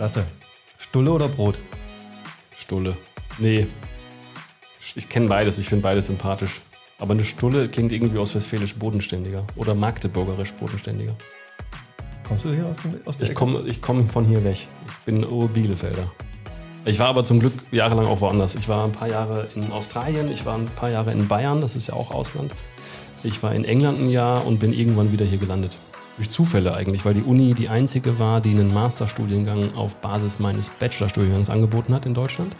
Lasse, Stulle oder Brot? Stulle. Nee. Ich kenne beides, ich finde beides sympathisch. Aber eine Stulle klingt irgendwie aus westfälisch bodenständiger oder magdeburgerisch bodenständiger. Kommst du hier aus, dem, aus der Ich komme komm von hier weg. Ich bin Ur-Bielefelder. Ich war aber zum Glück jahrelang auch woanders. Ich war ein paar Jahre in Australien, ich war ein paar Jahre in Bayern, das ist ja auch Ausland. Ich war in England ein Jahr und bin irgendwann wieder hier gelandet. Durch Zufälle eigentlich, weil die Uni die einzige war, die einen Masterstudiengang auf Basis meines Bachelorstudiengangs angeboten hat in Deutschland.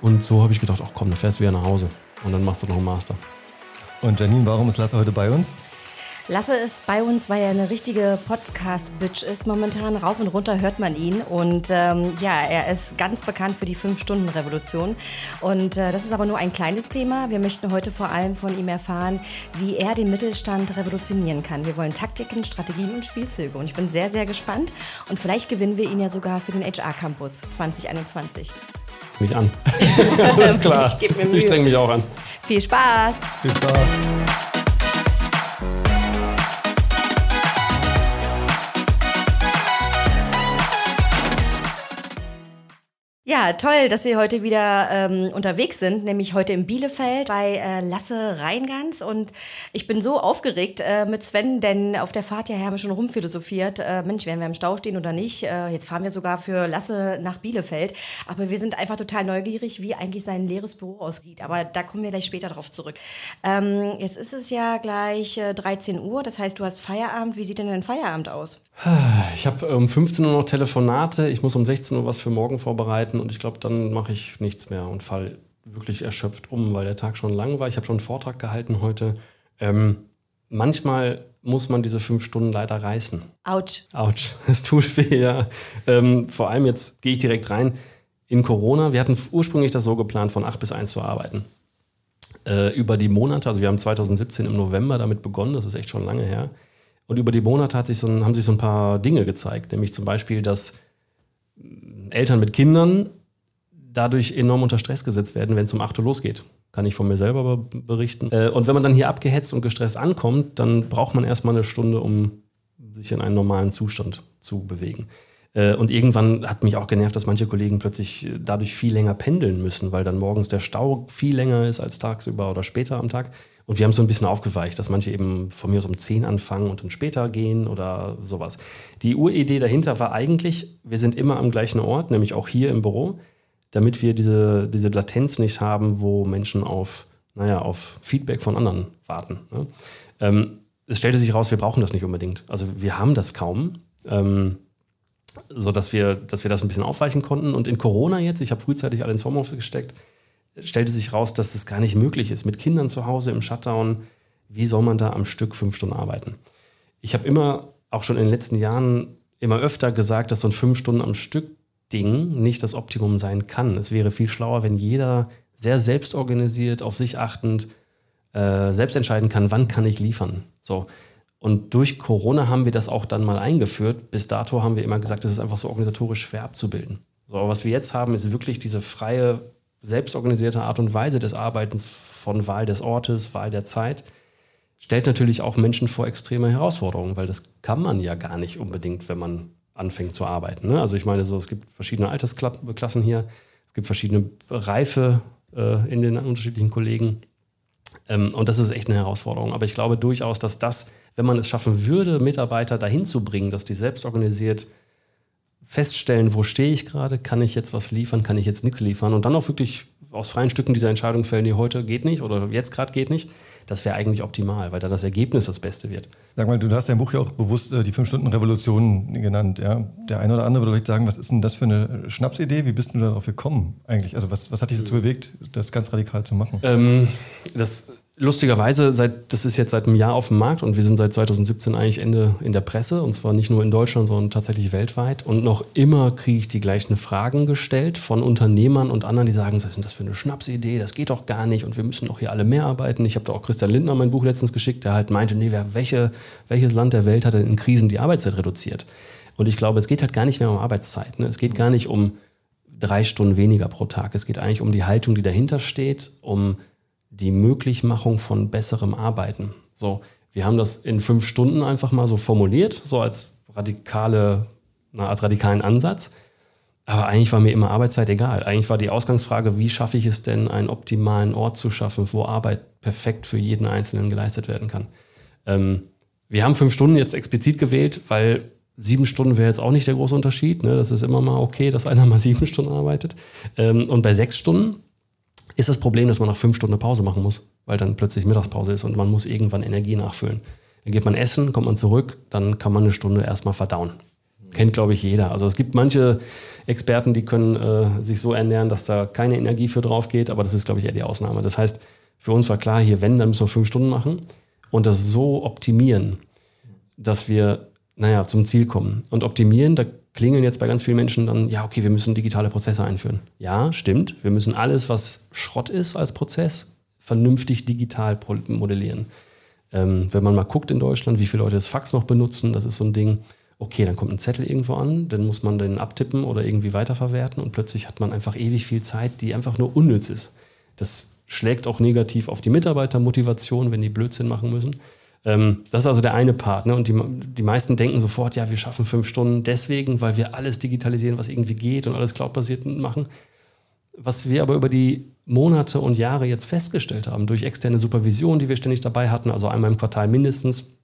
Und so habe ich gedacht, ach komm, dann fährst du wieder nach Hause und dann machst du noch einen Master. Und Janine, warum ist Lasse heute bei uns? Lasse ist bei uns, weil er eine richtige Podcast-Bitch ist. Momentan rauf und runter hört man ihn. Und ähm, ja, er ist ganz bekannt für die Fünf-Stunden-Revolution. Und äh, das ist aber nur ein kleines Thema. Wir möchten heute vor allem von ihm erfahren, wie er den Mittelstand revolutionieren kann. Wir wollen Taktiken, Strategien und Spielzüge. Und ich bin sehr, sehr gespannt. Und vielleicht gewinnen wir ihn ja sogar für den HR-Campus 2021. Mich an. Alles klar. Ich. Ich streng mich auch an. Viel Spaß! Viel Spaß. Ja, toll, dass wir heute wieder ähm, unterwegs sind, nämlich heute in Bielefeld bei äh, Lasse Reingans. Und ich bin so aufgeregt äh, mit Sven, denn auf der Fahrt hierher haben wir schon rumphilosophiert. Äh, Mensch, werden wir im Stau stehen oder nicht? Äh, jetzt fahren wir sogar für Lasse nach Bielefeld. Aber wir sind einfach total neugierig, wie eigentlich sein leeres Büro aussieht. Aber da kommen wir gleich später drauf zurück. Ähm, jetzt ist es ja gleich äh, 13 Uhr, das heißt, du hast Feierabend. Wie sieht denn dein Feierabend aus? Ich habe um 15 Uhr noch Telefonate, ich muss um 16 Uhr was für morgen vorbereiten und ich glaube, dann mache ich nichts mehr und fall wirklich erschöpft um, weil der Tag schon lang war. Ich habe schon einen Vortrag gehalten heute. Ähm, manchmal muss man diese fünf Stunden leider reißen. Autsch. Autsch, es tut weh, ja. Ähm, vor allem jetzt gehe ich direkt rein. In Corona, wir hatten ursprünglich das so geplant, von 8 bis 1 zu arbeiten. Äh, über die Monate, also wir haben 2017 im November damit begonnen, das ist echt schon lange her. Und über die Monate sich so ein, haben sich so ein paar Dinge gezeigt, nämlich zum Beispiel, dass Eltern mit Kindern dadurch enorm unter Stress gesetzt werden, wenn es um 8 Uhr losgeht. Kann ich von mir selber be- berichten. Äh, Und wenn man dann hier abgehetzt und gestresst ankommt, dann braucht man erstmal eine Stunde, um sich in einen normalen Zustand zu bewegen. Äh, Und irgendwann hat mich auch genervt, dass manche Kollegen plötzlich äh, dadurch viel länger pendeln müssen, weil dann morgens der Stau viel länger ist als tagsüber oder später am Tag. Und wir haben so ein bisschen aufgeweicht, dass manche eben von mir aus um 10 anfangen und dann später gehen oder sowas. Die Uridee dahinter war eigentlich, wir sind immer am gleichen Ort, nämlich auch hier im Büro, damit wir diese, diese Latenz nicht haben, wo Menschen auf, naja, auf Feedback von anderen warten. Ne? Ähm, es stellte sich raus, wir brauchen das nicht unbedingt. Also wir haben das kaum. Ähm, so dass wir, dass wir das ein bisschen aufweichen konnten. Und in Corona jetzt, ich habe frühzeitig alle ins Homeoffice gesteckt, stellte sich raus, dass es gar nicht möglich ist. Mit Kindern zu Hause im Shutdown, wie soll man da am Stück fünf Stunden arbeiten? Ich habe immer, auch schon in den letzten Jahren, immer öfter gesagt, dass so ein fünf Stunden am Stück Ding nicht das Optimum sein kann. Es wäre viel schlauer, wenn jeder sehr selbstorganisiert, auf sich achtend, äh, selbst entscheiden kann, wann kann ich liefern. So. Und durch Corona haben wir das auch dann mal eingeführt. Bis dato haben wir immer gesagt, das ist einfach so organisatorisch schwer abzubilden. So, aber was wir jetzt haben, ist wirklich diese freie, selbstorganisierte Art und Weise des Arbeitens von Wahl des Ortes, Wahl der Zeit. Stellt natürlich auch Menschen vor extreme Herausforderungen, weil das kann man ja gar nicht unbedingt, wenn man anfängt zu arbeiten. Ne? Also ich meine, so, es gibt verschiedene Altersklassen hier, es gibt verschiedene Reife äh, in den unterschiedlichen Kollegen. Ähm, und das ist echt eine Herausforderung. Aber ich glaube durchaus, dass das, wenn man es schaffen würde, Mitarbeiter dahin zu bringen, dass die selbst organisiert feststellen, wo stehe ich gerade, kann ich jetzt was liefern, kann ich jetzt nichts liefern und dann auch wirklich aus freien Stücken diese Entscheidung fällen, die heute geht nicht oder jetzt gerade geht nicht, das wäre eigentlich optimal, weil da das Ergebnis das Beste wird. Sag mal, du hast dein Buch ja auch bewusst äh, die Fünf-Stunden-Revolution genannt. Ja? Der eine oder andere würde vielleicht sagen, was ist denn das für eine Schnapsidee? Wie bist du darauf gekommen eigentlich? Also was, was hat dich dazu bewegt, das ganz radikal zu machen? Ähm, das lustigerweise, seit, das ist jetzt seit einem Jahr auf dem Markt und wir sind seit 2017 eigentlich Ende in der Presse und zwar nicht nur in Deutschland, sondern tatsächlich weltweit. Und noch immer kriege ich die gleichen Fragen gestellt von Unternehmern und anderen, die sagen, was ist denn das für eine Schnapsidee, das geht doch gar nicht und wir müssen doch hier alle mehr arbeiten. Ich habe da auch Christian Lindner mein Buch letztens geschickt, der halt meinte, nee, wer, welche, welches Land der Welt hat denn in Krisen die Arbeitszeit reduziert? Und ich glaube, es geht halt gar nicht mehr um Arbeitszeit. Ne? Es geht gar nicht um drei Stunden weniger pro Tag. Es geht eigentlich um die Haltung, die dahinter steht, um die Möglichmachung von besserem Arbeiten. So, wir haben das in fünf Stunden einfach mal so formuliert, so als radikale, na, als radikalen Ansatz. Aber eigentlich war mir immer Arbeitszeit egal. Eigentlich war die Ausgangsfrage, wie schaffe ich es denn, einen optimalen Ort zu schaffen, wo Arbeit perfekt für jeden Einzelnen geleistet werden kann. Ähm, wir haben fünf Stunden jetzt explizit gewählt, weil sieben Stunden wäre jetzt auch nicht der große Unterschied. Ne? Das ist immer mal okay, dass einer mal sieben Stunden arbeitet. Ähm, und bei sechs Stunden ist das Problem, dass man nach fünf Stunden Pause machen muss, weil dann plötzlich Mittagspause ist und man muss irgendwann Energie nachfüllen. Dann geht man essen, kommt man zurück, dann kann man eine Stunde erstmal verdauen. Kennt, glaube ich, jeder. Also es gibt manche Experten, die können äh, sich so ernähren, dass da keine Energie für drauf geht, aber das ist, glaube ich, eher die Ausnahme. Das heißt, für uns war klar, hier, wenn, dann müssen wir fünf Stunden machen und das so optimieren, dass wir, naja, zum Ziel kommen. Und optimieren, da klingeln jetzt bei ganz vielen Menschen dann, ja, okay, wir müssen digitale Prozesse einführen. Ja, stimmt. Wir müssen alles, was Schrott ist als Prozess, vernünftig digital modellieren. Ähm, wenn man mal guckt in Deutschland, wie viele Leute das Fax noch benutzen, das ist so ein Ding. Okay, dann kommt ein Zettel irgendwo an, dann muss man den abtippen oder irgendwie weiterverwerten und plötzlich hat man einfach ewig viel Zeit, die einfach nur unnütz ist. Das schlägt auch negativ auf die Mitarbeitermotivation, wenn die Blödsinn machen müssen. Ähm, das ist also der eine Part. Ne? Und die, die meisten denken sofort, ja, wir schaffen fünf Stunden deswegen, weil wir alles digitalisieren, was irgendwie geht und alles cloudbasiert machen. Was wir aber über die Monate und Jahre jetzt festgestellt haben, durch externe Supervision, die wir ständig dabei hatten, also einmal im Quartal mindestens,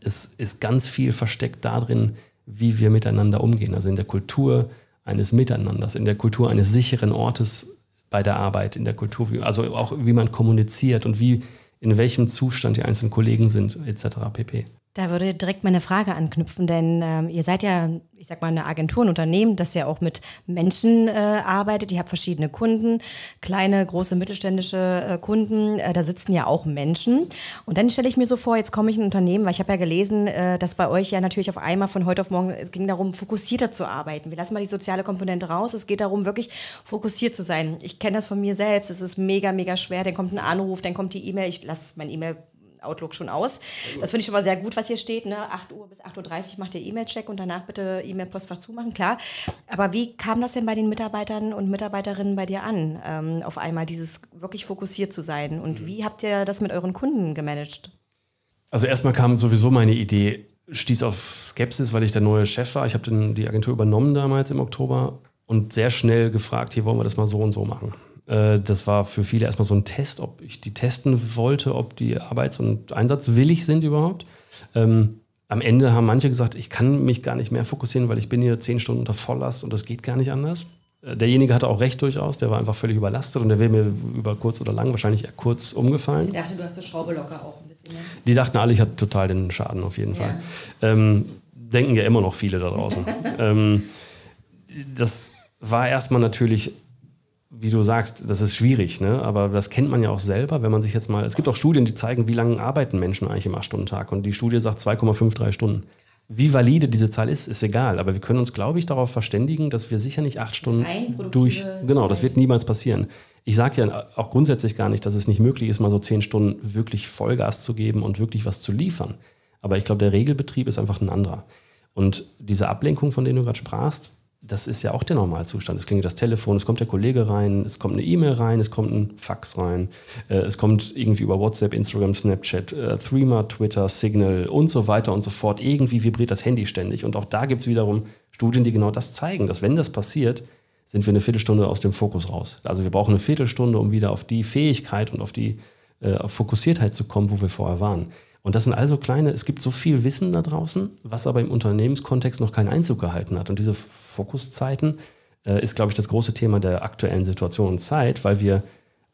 ist, ist ganz viel versteckt darin, wie wir miteinander umgehen. Also in der Kultur eines Miteinanders, in der Kultur eines sicheren Ortes bei der Arbeit, in der Kultur, also auch wie man kommuniziert und wie in welchem Zustand die einzelnen Kollegen sind, etc. pp. Da würde direkt meine Frage anknüpfen, denn ähm, ihr seid ja, ich sag mal, eine Agentur, ein Unternehmen, das ja auch mit Menschen äh, arbeitet. Ihr habt verschiedene Kunden, kleine, große, mittelständische äh, Kunden. Äh, da sitzen ja auch Menschen. Und dann stelle ich mir so vor, jetzt komme ich in ein Unternehmen, weil ich habe ja gelesen, äh, dass bei euch ja natürlich auf einmal von heute auf morgen, es ging darum, fokussierter zu arbeiten. Wir lassen mal die soziale Komponente raus. Es geht darum, wirklich fokussiert zu sein. Ich kenne das von mir selbst. Es ist mega, mega schwer. Dann kommt ein Anruf, dann kommt die E-Mail. Ich lasse mein E-Mail Outlook schon aus. Das finde ich schon mal sehr gut, was hier steht. Ne? 8 Uhr bis 8.30 Uhr macht ihr E-Mail-Check und danach bitte E-Mail-Postfach zumachen, klar. Aber wie kam das denn bei den Mitarbeitern und Mitarbeiterinnen bei dir an, ähm, auf einmal dieses wirklich fokussiert zu sein? Und mhm. wie habt ihr das mit euren Kunden gemanagt? Also erstmal kam sowieso meine Idee, stieß auf Skepsis, weil ich der neue Chef war. Ich habe die Agentur übernommen damals im Oktober und sehr schnell gefragt, hier wollen wir das mal so und so machen. Äh, das war für viele erstmal so ein Test, ob ich die testen wollte, ob die arbeits- und einsatzwillig sind überhaupt. Ähm, am Ende haben manche gesagt, ich kann mich gar nicht mehr fokussieren, weil ich bin hier zehn Stunden unter Volllast und das geht gar nicht anders. Äh, derjenige hatte auch recht durchaus, der war einfach völlig überlastet und der wäre mir über kurz oder lang wahrscheinlich eher kurz umgefallen. Die dachten, du hast die Schraube locker auch ein bisschen. Ne? Die dachten alle, ich hatte total den Schaden auf jeden Fall. Ja. Ähm, denken ja immer noch viele da draußen. ähm, das war erstmal natürlich wie du sagst, das ist schwierig, ne? aber das kennt man ja auch selber, wenn man sich jetzt mal. Es gibt auch Studien, die zeigen, wie lange arbeiten Menschen eigentlich im 8-Stunden-Tag. Und die Studie sagt 2,53 Stunden. Wie valide diese Zahl ist, ist egal. Aber wir können uns, glaube ich, darauf verständigen, dass wir sicher nicht acht Stunden durch. Genau, das wird niemals passieren. Ich sage ja auch grundsätzlich gar nicht, dass es nicht möglich ist, mal so zehn Stunden wirklich Vollgas zu geben und wirklich was zu liefern. Aber ich glaube, der Regelbetrieb ist einfach ein anderer. Und diese Ablenkung, von der du gerade sprachst, das ist ja auch der Normalzustand. Es klingelt das Telefon, es kommt der Kollege rein, es kommt eine E-Mail rein, es kommt ein Fax rein, äh, es kommt irgendwie über WhatsApp, Instagram, Snapchat, äh, Threema, Twitter, Signal und so weiter und so fort. Irgendwie vibriert das Handy ständig. Und auch da gibt es wiederum Studien, die genau das zeigen, dass wenn das passiert, sind wir eine Viertelstunde aus dem Fokus raus. Also wir brauchen eine Viertelstunde, um wieder auf die Fähigkeit und auf die äh, auf Fokussiertheit zu kommen, wo wir vorher waren. Und das sind also kleine, es gibt so viel Wissen da draußen, was aber im Unternehmenskontext noch keinen Einzug gehalten hat. Und diese Fokuszeiten äh, ist, glaube ich, das große Thema der aktuellen Situation und Zeit, weil wir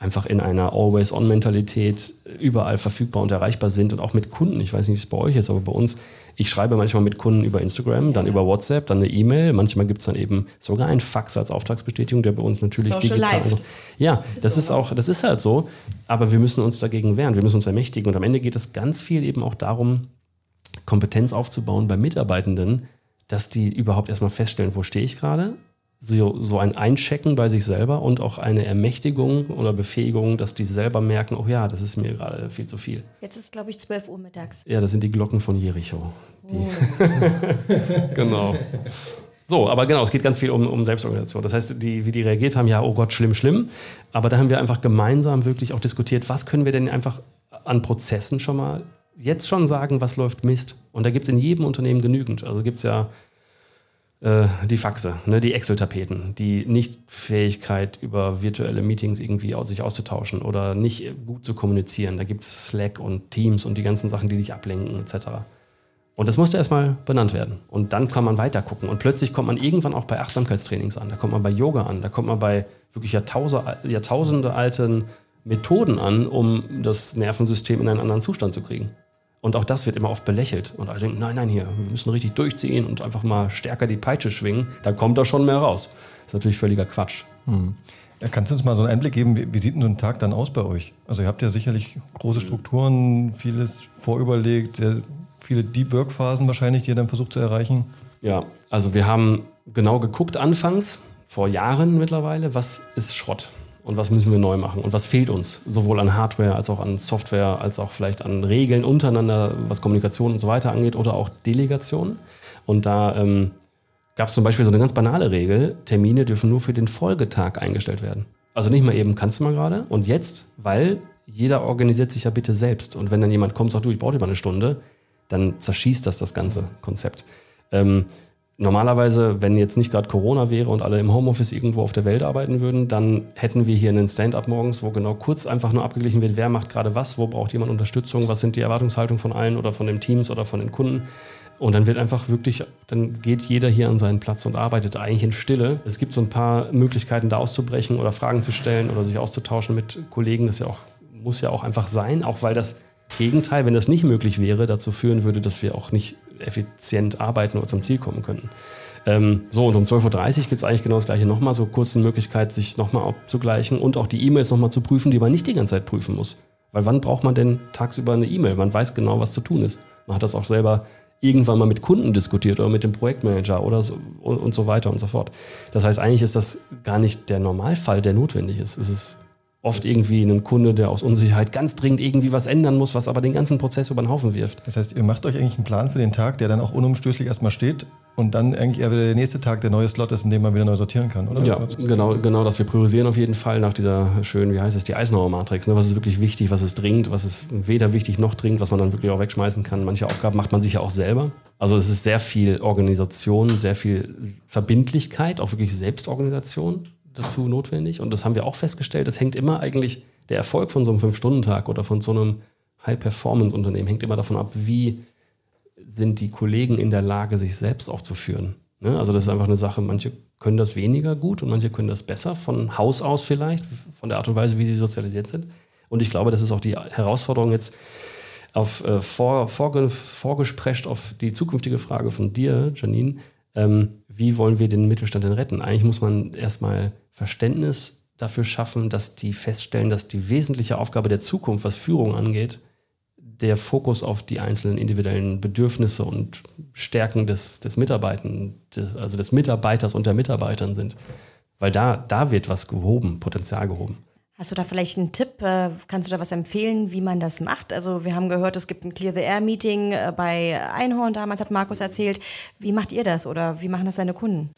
einfach in einer Always-On-Mentalität überall verfügbar und erreichbar sind und auch mit Kunden. Ich weiß nicht, wie es bei euch ist, aber bei uns, ich schreibe manchmal mit Kunden über Instagram, ja. dann über WhatsApp, dann eine E-Mail. Manchmal gibt es dann eben sogar einen Fax als Auftragsbestätigung, der bei uns natürlich Social digital. Life. Ja, das ist auch, das ist halt so. Aber wir müssen uns dagegen wehren, wir müssen uns ermächtigen. Und am Ende geht es ganz viel eben auch darum, Kompetenz aufzubauen bei Mitarbeitenden, dass die überhaupt erstmal feststellen, wo stehe ich gerade, so, so ein Einchecken bei sich selber und auch eine Ermächtigung oder Befähigung, dass die selber merken, oh ja, das ist mir gerade viel zu viel. Jetzt ist, glaube ich, 12 Uhr mittags. Ja, das sind die Glocken von Jericho. Oh. genau. So, aber genau, es geht ganz viel um, um Selbstorganisation. Das heißt, die, wie die reagiert haben, ja, oh Gott, schlimm, schlimm. Aber da haben wir einfach gemeinsam wirklich auch diskutiert, was können wir denn einfach an Prozessen schon mal jetzt schon sagen, was läuft Mist. Und da gibt es in jedem Unternehmen genügend. Also gibt es ja die Faxe, ne, die Excel-Tapeten, die Nichtfähigkeit über virtuelle Meetings irgendwie aus, sich auszutauschen oder nicht gut zu kommunizieren. Da gibt es Slack und Teams und die ganzen Sachen, die dich ablenken etc. Und das musste erstmal benannt werden. Und dann kann man weiter gucken. Und plötzlich kommt man irgendwann auch bei Achtsamkeitstrainings an, da kommt man bei Yoga an, da kommt man bei wirklich Jahrtausende alten Methoden an, um das Nervensystem in einen anderen Zustand zu kriegen. Und auch das wird immer oft belächelt. Und alle denken, nein, nein, hier, wir müssen richtig durchziehen und einfach mal stärker die Peitsche schwingen. Da kommt da schon mehr raus. Das ist natürlich völliger Quatsch. Hm. Ja, kannst du uns mal so einen Einblick geben, wie, wie, sieht denn so ein Tag dann aus bei euch? Also ihr habt ja sicherlich große Strukturen, vieles vorüberlegt, viele Deep Work Phasen wahrscheinlich, die ihr dann versucht zu erreichen. Ja, also wir haben genau geguckt anfangs, vor Jahren mittlerweile, was ist Schrott? Und was müssen wir neu machen und was fehlt uns, sowohl an Hardware als auch an Software, als auch vielleicht an Regeln untereinander, was Kommunikation und so weiter angeht oder auch Delegation. Und da ähm, gab es zum Beispiel so eine ganz banale Regel, Termine dürfen nur für den Folgetag eingestellt werden. Also nicht mal eben, kannst du mal gerade. Und jetzt, weil jeder organisiert sich ja bitte selbst. Und wenn dann jemand kommt und sagt, du, ich brauche dir mal eine Stunde, dann zerschießt das das ganze Konzept. Ähm, Normalerweise, wenn jetzt nicht gerade Corona wäre und alle im Homeoffice irgendwo auf der Welt arbeiten würden, dann hätten wir hier einen Stand-up morgens, wo genau kurz einfach nur abgeglichen wird, wer macht gerade was, wo braucht jemand Unterstützung, was sind die Erwartungshaltungen von allen oder von den Teams oder von den Kunden. Und dann wird einfach wirklich, dann geht jeder hier an seinen Platz und arbeitet eigentlich in Stille. Es gibt so ein paar Möglichkeiten, da auszubrechen oder Fragen zu stellen oder sich auszutauschen mit Kollegen. Das ja auch, muss ja auch einfach sein, auch weil das Gegenteil, wenn das nicht möglich wäre, dazu führen würde, dass wir auch nicht effizient arbeiten oder zum Ziel kommen könnten. Ähm, so, und um 12.30 Uhr gibt es eigentlich genau das gleiche nochmal, so kurz eine Möglichkeit, sich nochmal abzugleichen und auch die E-Mails nochmal zu prüfen, die man nicht die ganze Zeit prüfen muss. Weil wann braucht man denn tagsüber eine E-Mail? Man weiß genau, was zu tun ist. Man hat das auch selber irgendwann mal mit Kunden diskutiert oder mit dem Projektmanager oder so, und, und so weiter und so fort. Das heißt, eigentlich ist das gar nicht der Normalfall, der notwendig ist. Es ist oft irgendwie ein Kunde, der aus Unsicherheit ganz dringend irgendwie was ändern muss, was aber den ganzen Prozess über den Haufen wirft. Das heißt, ihr macht euch eigentlich einen Plan für den Tag, der dann auch unumstößlich erstmal steht und dann eigentlich eher wieder der nächste Tag der neue Slot ist, in dem man wieder neu sortieren kann, oder? Ja, genau, genau das. Wir priorisieren auf jeden Fall nach dieser schönen, wie heißt es, die Eisenhower-Matrix. Ne? Was ist wirklich wichtig, was ist dringend, was ist weder wichtig noch dringend, was man dann wirklich auch wegschmeißen kann. Manche Aufgaben macht man sich ja auch selber. Also es ist sehr viel Organisation, sehr viel Verbindlichkeit, auch wirklich Selbstorganisation dazu notwendig. Und das haben wir auch festgestellt. Das hängt immer eigentlich, der Erfolg von so einem Fünf-Stunden-Tag oder von so einem High-Performance-Unternehmen hängt immer davon ab, wie sind die Kollegen in der Lage, sich selbst auch zu führen. Ne? Also das ist einfach eine Sache, manche können das weniger gut und manche können das besser, von Haus aus vielleicht, von der Art und Weise, wie sie sozialisiert sind. Und ich glaube, das ist auch die Herausforderung jetzt auf, äh, vor, vorge, vorgesprescht auf die zukünftige Frage von dir, Janine, ähm, wie wollen wir den Mittelstand denn retten? Eigentlich muss man erstmal Verständnis dafür schaffen, dass die feststellen, dass die wesentliche Aufgabe der Zukunft, was Führung angeht, der Fokus auf die einzelnen individuellen Bedürfnisse und Stärken des, des Mitarbeitern, des, also des Mitarbeiters und der Mitarbeitern sind. Weil da, da wird was gehoben, Potenzial gehoben. Hast du da vielleicht einen Tipp? Äh, kannst du da was empfehlen, wie man das macht? Also wir haben gehört, es gibt ein Clear the Air Meeting äh, bei Einhorn, damals hat Markus erzählt. Wie macht ihr das oder wie machen das deine Kunden?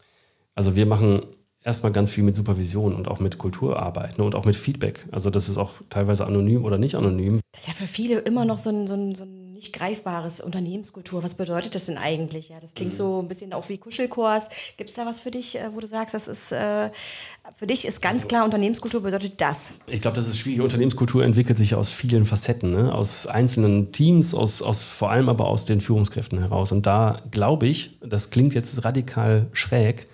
Also wir machen erstmal ganz viel mit Supervision und auch mit Kulturarbeit ne, und auch mit Feedback. Also das ist auch teilweise anonym oder nicht anonym. Das ist ja für viele immer noch so ein, so ein, so ein nicht greifbares Unternehmenskultur. Was bedeutet das denn eigentlich? Ja, das klingt mhm. so ein bisschen auch wie Kuschelkurs. Gibt es da was für dich, äh, wo du sagst, das ist äh, für dich ist ganz klar, Unternehmenskultur bedeutet das? Ich glaube, das ist schwierig. Unternehmenskultur entwickelt sich aus vielen Facetten, ne? aus einzelnen Teams, aus, aus vor allem aber aus den Führungskräften heraus. Und da glaube ich, das klingt jetzt radikal schräg,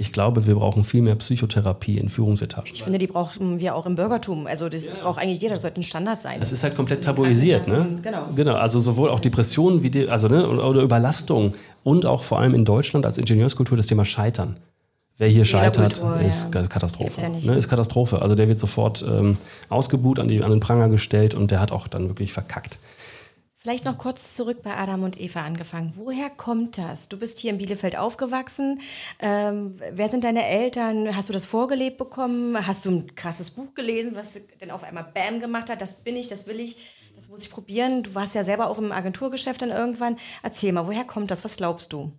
ich glaube, wir brauchen viel mehr Psychotherapie in Führungsetagen. Ich finde, die brauchen wir auch im Bürgertum. Also das ja. braucht eigentlich jeder, das sollte ein Standard sein. Das ist halt komplett tabuisiert, ne? Genau. Genau, also sowohl auch Depressionen wie die, also ne, oder Überlastung und auch vor allem in Deutschland als Ingenieurskultur das Thema Scheitern. Wer hier scheitert, ist ja. Katastrophe. Ja ne, ist Katastrophe. Also der wird sofort ähm, ausgebuht, an, die, an den Pranger gestellt und der hat auch dann wirklich verkackt. Vielleicht noch kurz zurück bei Adam und Eva angefangen. Woher kommt das? Du bist hier in Bielefeld aufgewachsen. Ähm, wer sind deine Eltern? Hast du das vorgelebt bekommen? Hast du ein krasses Buch gelesen, was denn auf einmal Bam gemacht hat? Das bin ich, das will ich, das muss ich probieren. Du warst ja selber auch im Agenturgeschäft dann irgendwann. Erzähl mal, woher kommt das? Was glaubst du?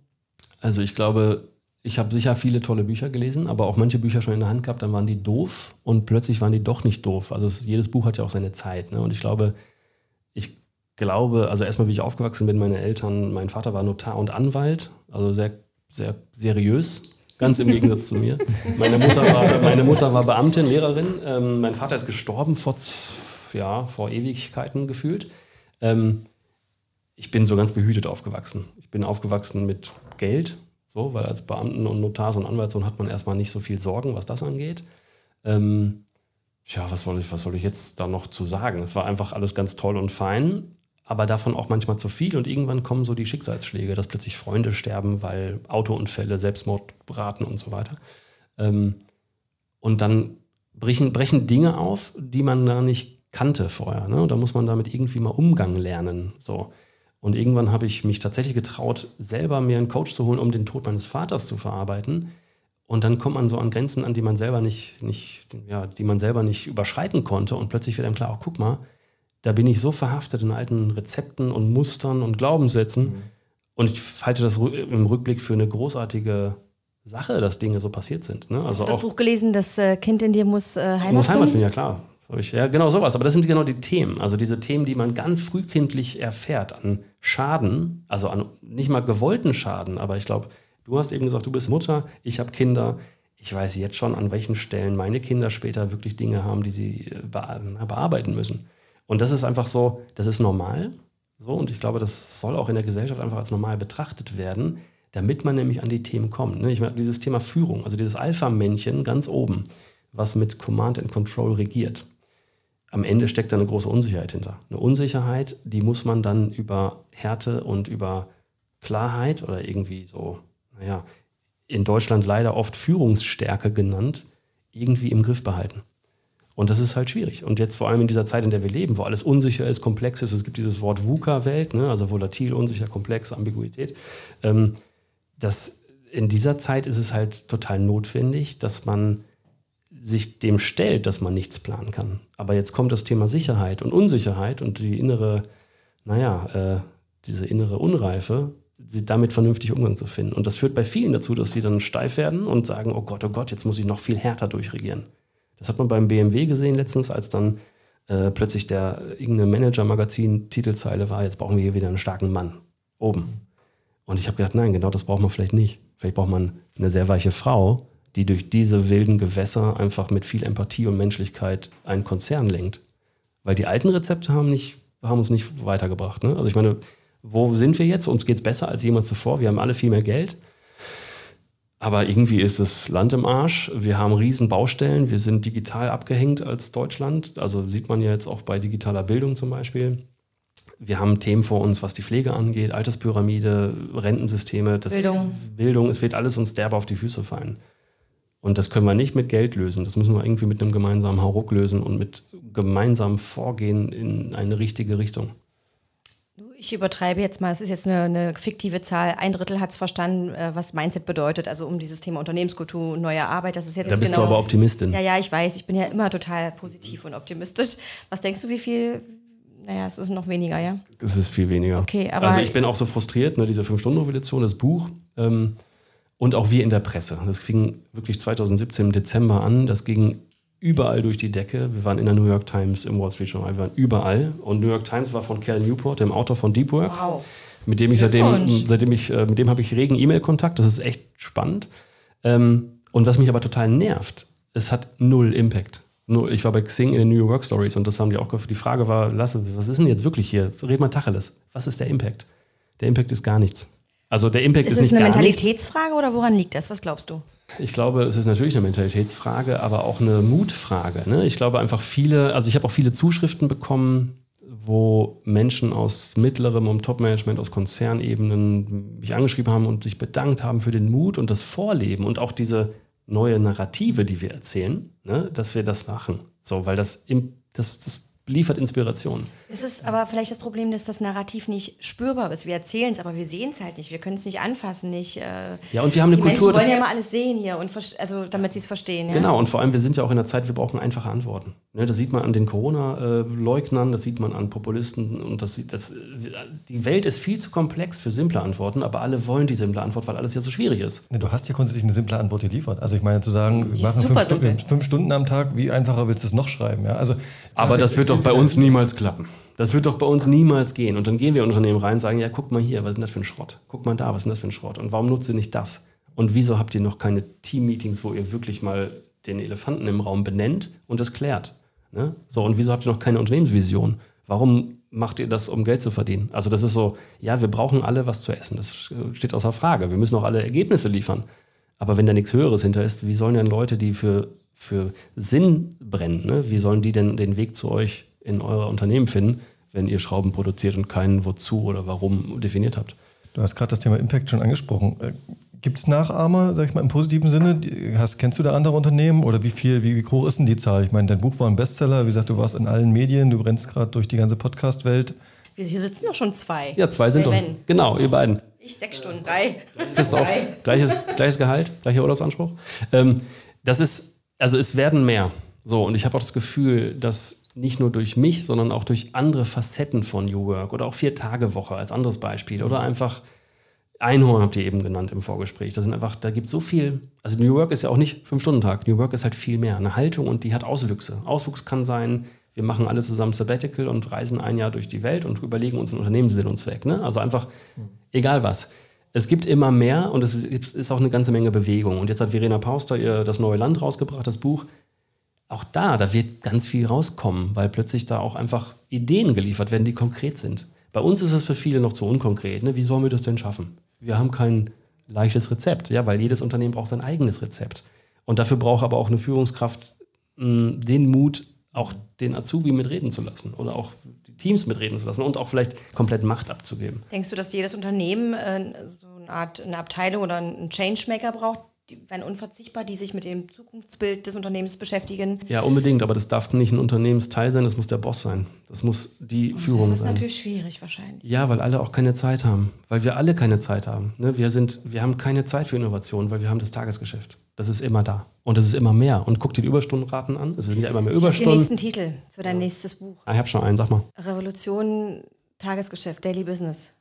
Also ich glaube, ich habe sicher viele tolle Bücher gelesen, aber auch manche Bücher schon in der Hand gehabt, dann waren die doof und plötzlich waren die doch nicht doof. Also es, jedes Buch hat ja auch seine Zeit. Ne? Und ich glaube, ich glaube, also erstmal, wie ich aufgewachsen bin, meine Eltern, mein Vater war Notar und Anwalt, also sehr sehr seriös, ganz im Gegensatz zu mir. Meine Mutter war, meine Mutter war Beamtin, Lehrerin. Ähm, mein Vater ist gestorben vor, ja, vor Ewigkeiten gefühlt. Ähm, ich bin so ganz behütet aufgewachsen. Ich bin aufgewachsen mit Geld, so, weil als Beamten und Notars und Anwaltssohn hat man erstmal nicht so viel Sorgen, was das angeht. Ähm, ja, was soll ich, was soll ich jetzt da noch zu sagen? Es war einfach alles ganz toll und fein, aber davon auch manchmal zu viel und irgendwann kommen so die Schicksalsschläge, dass plötzlich Freunde sterben, weil Autounfälle, Selbstmordraten und so weiter. Ähm, und dann brechen, brechen Dinge auf, die man gar nicht kannte vorher. Ne? Da muss man damit irgendwie mal Umgang lernen. So. Und irgendwann habe ich mich tatsächlich getraut, selber mir einen Coach zu holen, um den Tod meines Vaters zu verarbeiten. Und dann kommt man so an Grenzen an, die man selber nicht, nicht, ja, die man selber nicht überschreiten konnte. Und plötzlich wird einem klar, oh, guck mal, da bin ich so verhaftet in alten Rezepten und Mustern und Glaubenssätzen. Mhm. Und ich halte das im Rückblick für eine großartige Sache, dass Dinge so passiert sind. Ne? Also Hast du das Buch gelesen, das äh, Kind in dir muss äh, Heimat muss Heimat finden? Ja, klar. Ja, genau sowas. Aber das sind genau die Themen. Also diese Themen, die man ganz frühkindlich erfährt an Schaden, also an nicht mal gewollten Schaden, aber ich glaube, Du hast eben gesagt, du bist Mutter, ich habe Kinder. Ich weiß jetzt schon, an welchen Stellen meine Kinder später wirklich Dinge haben, die sie äh, bearbeiten müssen. Und das ist einfach so, das ist normal. So, und ich glaube, das soll auch in der Gesellschaft einfach als normal betrachtet werden, damit man nämlich an die Themen kommt. Ne? Ich meine, dieses Thema Führung, also dieses Alpha-Männchen ganz oben, was mit Command and Control regiert. Am Ende steckt da eine große Unsicherheit hinter. Eine Unsicherheit, die muss man dann über Härte und über Klarheit oder irgendwie so naja, in Deutschland leider oft Führungsstärke genannt, irgendwie im Griff behalten. Und das ist halt schwierig. Und jetzt vor allem in dieser Zeit, in der wir leben, wo alles unsicher ist, komplex ist, es gibt dieses Wort VUCA-Welt, ne? also volatil, unsicher, komplex, Ambiguität. Ähm, das, in dieser Zeit ist es halt total notwendig, dass man sich dem stellt, dass man nichts planen kann. Aber jetzt kommt das Thema Sicherheit und Unsicherheit und die innere, naja, äh, diese innere Unreife damit vernünftig Umgang zu finden. Und das führt bei vielen dazu, dass sie dann steif werden und sagen, oh Gott, oh Gott, jetzt muss ich noch viel härter durchregieren. Das hat man beim BMW gesehen letztens, als dann äh, plötzlich der irgendeine Manager-Magazin-Titelzeile war, jetzt brauchen wir hier wieder einen starken Mann. Oben. Und ich habe gedacht, nein, genau das braucht man vielleicht nicht. Vielleicht braucht man eine sehr weiche Frau, die durch diese wilden Gewässer einfach mit viel Empathie und Menschlichkeit einen Konzern lenkt. Weil die alten Rezepte haben, nicht, haben uns nicht weitergebracht. Ne? Also ich meine, wo sind wir jetzt? Uns geht es besser als jemals zuvor. Wir haben alle viel mehr Geld. Aber irgendwie ist das Land im Arsch. Wir haben riesen Baustellen. Wir sind digital abgehängt als Deutschland. Also sieht man ja jetzt auch bei digitaler Bildung zum Beispiel. Wir haben Themen vor uns, was die Pflege angeht, Alterspyramide, Rentensysteme, das Bildung. Bildung. Es wird alles uns derbe auf die Füße fallen. Und das können wir nicht mit Geld lösen. Das müssen wir irgendwie mit einem gemeinsamen Hauruck lösen und mit gemeinsamem Vorgehen in eine richtige Richtung. Ich übertreibe jetzt mal, es ist jetzt eine, eine fiktive Zahl. Ein Drittel hat es verstanden, äh, was Mindset bedeutet, also um dieses Thema Unternehmenskultur, neue Arbeit. Das ist jetzt da bist genau, du aber Optimistin. Ja, ja, ich weiß. Ich bin ja immer total positiv und optimistisch. Was denkst du, wie viel? Naja, es ist noch weniger, ja? Es ist viel weniger. Okay, aber also ich bin auch so frustriert, ne, diese Fünf-Stunden-Revolution, das Buch. Ähm, und auch wir in der Presse. Das fing wirklich 2017 im Dezember an. Das ging überall durch die Decke. Wir waren in der New York Times, im Wall Street Journal, wir waren überall. Und New York Times war von Cal Newport, dem Autor von Deep Work. Wow. Mit dem ich seitdem, seitdem ich, äh, mit dem habe ich regen E-Mail-Kontakt. Das ist echt spannend. Ähm, und was mich aber total nervt, es hat null Impact. Ich war bei Xing in den New York Stories und das haben die auch gefragt. Die Frage war, Lasse, was ist denn jetzt wirklich hier? Red mal Tacheles. Was ist der Impact? Der Impact ist gar nichts. Also der Impact ist, ist nicht gar nichts. Ist es eine Mentalitätsfrage oder woran liegt das? Was glaubst du? Ich glaube, es ist natürlich eine Mentalitätsfrage, aber auch eine Mutfrage. Ne? Ich glaube einfach viele, also ich habe auch viele Zuschriften bekommen, wo Menschen aus mittlerem und Top-Management, aus Konzernebenen mich angeschrieben haben und sich bedankt haben für den Mut und das Vorleben und auch diese neue Narrative, die wir erzählen, ne? dass wir das machen. So, weil das, das, das liefert Inspiration. Es ist aber vielleicht das Problem, dass das Narrativ nicht spürbar ist. Wir erzählen es, aber wir sehen es halt nicht. Wir können es nicht anfassen, nicht. Äh, ja, und wir haben eine die Kultur. Wir wollen ja immer alles sehen hier und also damit sie es verstehen. Ja? Genau, und vor allem wir sind ja auch in der Zeit, wir brauchen einfache Antworten. Ne, das sieht man an den Corona-Leugnern, das sieht man an Populisten und das sieht das. Die Welt ist viel zu komplex für simple Antworten, aber alle wollen die simple Antwort, weil alles ja so schwierig ist. Du hast ja grundsätzlich eine simple Antwort geliefert. Also ich meine zu sagen, wir machen fünf Stunden, fünf Stunden, am Tag, wie einfacher willst du es noch schreiben? Ja? Also aber das wird doch bei uns niemals klappen. Das wird doch bei uns niemals gehen. Und dann gehen wir in Unternehmen rein und sagen, ja, guck mal hier, was ist denn das für ein Schrott? Guck mal da, was ist denn das für ein Schrott? Und warum nutzt ihr nicht das? Und wieso habt ihr noch keine Team-Meetings, wo ihr wirklich mal den Elefanten im Raum benennt und das klärt? Ne? So, und wieso habt ihr noch keine Unternehmensvision? Warum macht ihr das, um Geld zu verdienen? Also das ist so, ja, wir brauchen alle was zu essen. Das steht außer Frage. Wir müssen auch alle Ergebnisse liefern. Aber wenn da nichts Höheres hinter ist, wie sollen denn Leute, die für, für Sinn brennen, ne? wie sollen die denn den Weg zu euch in euer Unternehmen finden, wenn ihr Schrauben produziert und keinen wozu oder warum definiert habt? Du hast gerade das Thema Impact schon angesprochen. Äh, Gibt es Nachahmer, sag ich mal, im positiven Sinne? Hast, kennst du da andere Unternehmen oder wie viel, wie, wie hoch ist denn die Zahl? Ich meine, dein Buch war ein Bestseller, wie gesagt, du warst in allen Medien, du brennst gerade durch die ganze Podcast-Welt. Hier sitzen doch schon zwei. Ja, zwei sind doch. Genau, ihr beiden. Ich sechs Stunden, drei. Kriegst auch gleiches, gleiches Gehalt, gleicher Urlaubsanspruch. Ähm, das ist, also es werden mehr. So, und ich habe auch das Gefühl, dass nicht nur durch mich, sondern auch durch andere Facetten von New Work oder auch Vier-Tage-Woche als anderes Beispiel oder einfach Einhorn habt ihr eben genannt im Vorgespräch. Das sind einfach, da gibt es so viel. Also New Work ist ja auch nicht Fünf-Stunden-Tag. New Work ist halt viel mehr. Eine Haltung und die hat Auswüchse. Auswuchs kann sein, wir machen alle zusammen Sabbatical und reisen ein Jahr durch die Welt und überlegen uns einen Unternehmenssinn und Zweck. Ne? Also einfach, egal was. Es gibt immer mehr und es ist auch eine ganze Menge Bewegung. Und jetzt hat Verena Pauster ihr das neue Land rausgebracht, das Buch. Auch da, da wird ganz viel rauskommen, weil plötzlich da auch einfach Ideen geliefert werden, die konkret sind. Bei uns ist es für viele noch zu unkonkret. Ne? Wie sollen wir das denn schaffen? Wir haben kein leichtes Rezept, ja, weil jedes Unternehmen braucht sein eigenes Rezept. Und dafür braucht aber auch eine Führungskraft mh, den Mut, auch den Azubi mitreden zu lassen oder auch die Teams mitreden zu lassen und auch vielleicht komplett Macht abzugeben. Denkst du, dass jedes Unternehmen äh, so eine Art eine Abteilung oder einen Changemaker braucht, die werden unverzichtbar, die sich mit dem Zukunftsbild des Unternehmens beschäftigen. Ja, unbedingt, aber das darf nicht ein Unternehmensteil sein, das muss der Boss sein. Das muss die Und Führung sein. Das ist sein. natürlich schwierig wahrscheinlich. Ja, weil alle auch keine Zeit haben. Weil wir alle keine Zeit haben. Ne? Wir, sind, wir haben keine Zeit für Innovation, weil wir haben das Tagesgeschäft. Das ist immer da. Und es ist immer mehr. Und guck dir die Überstundenraten an. Es sind ja immer mehr Ich hab den Überstunden. nächsten Titel für dein nächstes Buch. Ah, ich habe schon einen, sag mal. Revolution, Tagesgeschäft, Daily Business.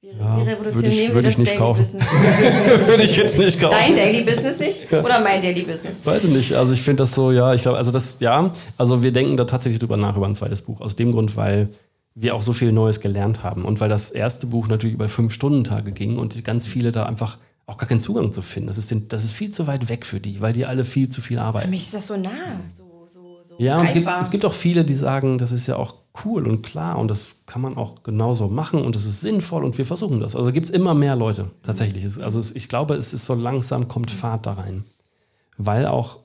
Wie, Ja, wie revolutionieren ich- wir würde das ich nicht Daily kaufen. Business? Würde ich jetzt nicht kaufen. Dein Daily Business nicht? Oder mein Daily Business? Weiß ich nicht. Also ich finde das so, ja, ich glaube, also das, ja, also wir denken da tatsächlich drüber nach über ein zweites Buch. Aus dem Grund, weil wir auch so viel Neues gelernt haben. Und weil das erste Buch natürlich über fünf Stunden Tage ging und ganz viele da einfach auch gar keinen Zugang zu finden. Das ist, den, das ist viel zu weit weg für die, weil die alle viel zu viel Für arbeiten. mich ist das so nah, so Ja, und es gibt, es gibt auch viele, die sagen, das ist ja auch cool und klar und das kann man auch genauso machen und das ist sinnvoll und wir versuchen das. Also gibt es immer mehr Leute tatsächlich. Also ich glaube, es ist so langsam kommt Fahrt da rein. Weil auch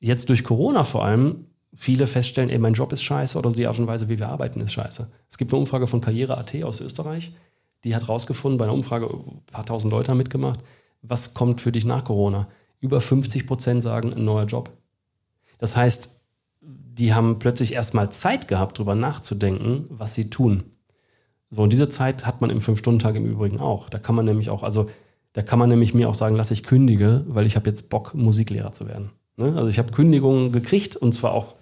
jetzt durch Corona vor allem viele feststellen, ey, mein Job ist scheiße oder die Art und Weise, wie wir arbeiten, ist scheiße. Es gibt eine Umfrage von Karriere.at aus Österreich, die hat rausgefunden, bei einer Umfrage, ein paar tausend Leute haben mitgemacht, was kommt für dich nach Corona? Über 50 Prozent sagen, ein neuer Job. Das heißt, die haben plötzlich erstmal Zeit gehabt, darüber nachzudenken, was sie tun. So, und diese Zeit hat man im Fünf-Stunden-Tag im Übrigen auch. Da kann man nämlich auch, also da kann man nämlich mir auch sagen, lass ich kündige, weil ich habe jetzt Bock, Musiklehrer zu werden. Ne? Also ich habe Kündigungen gekriegt und zwar auch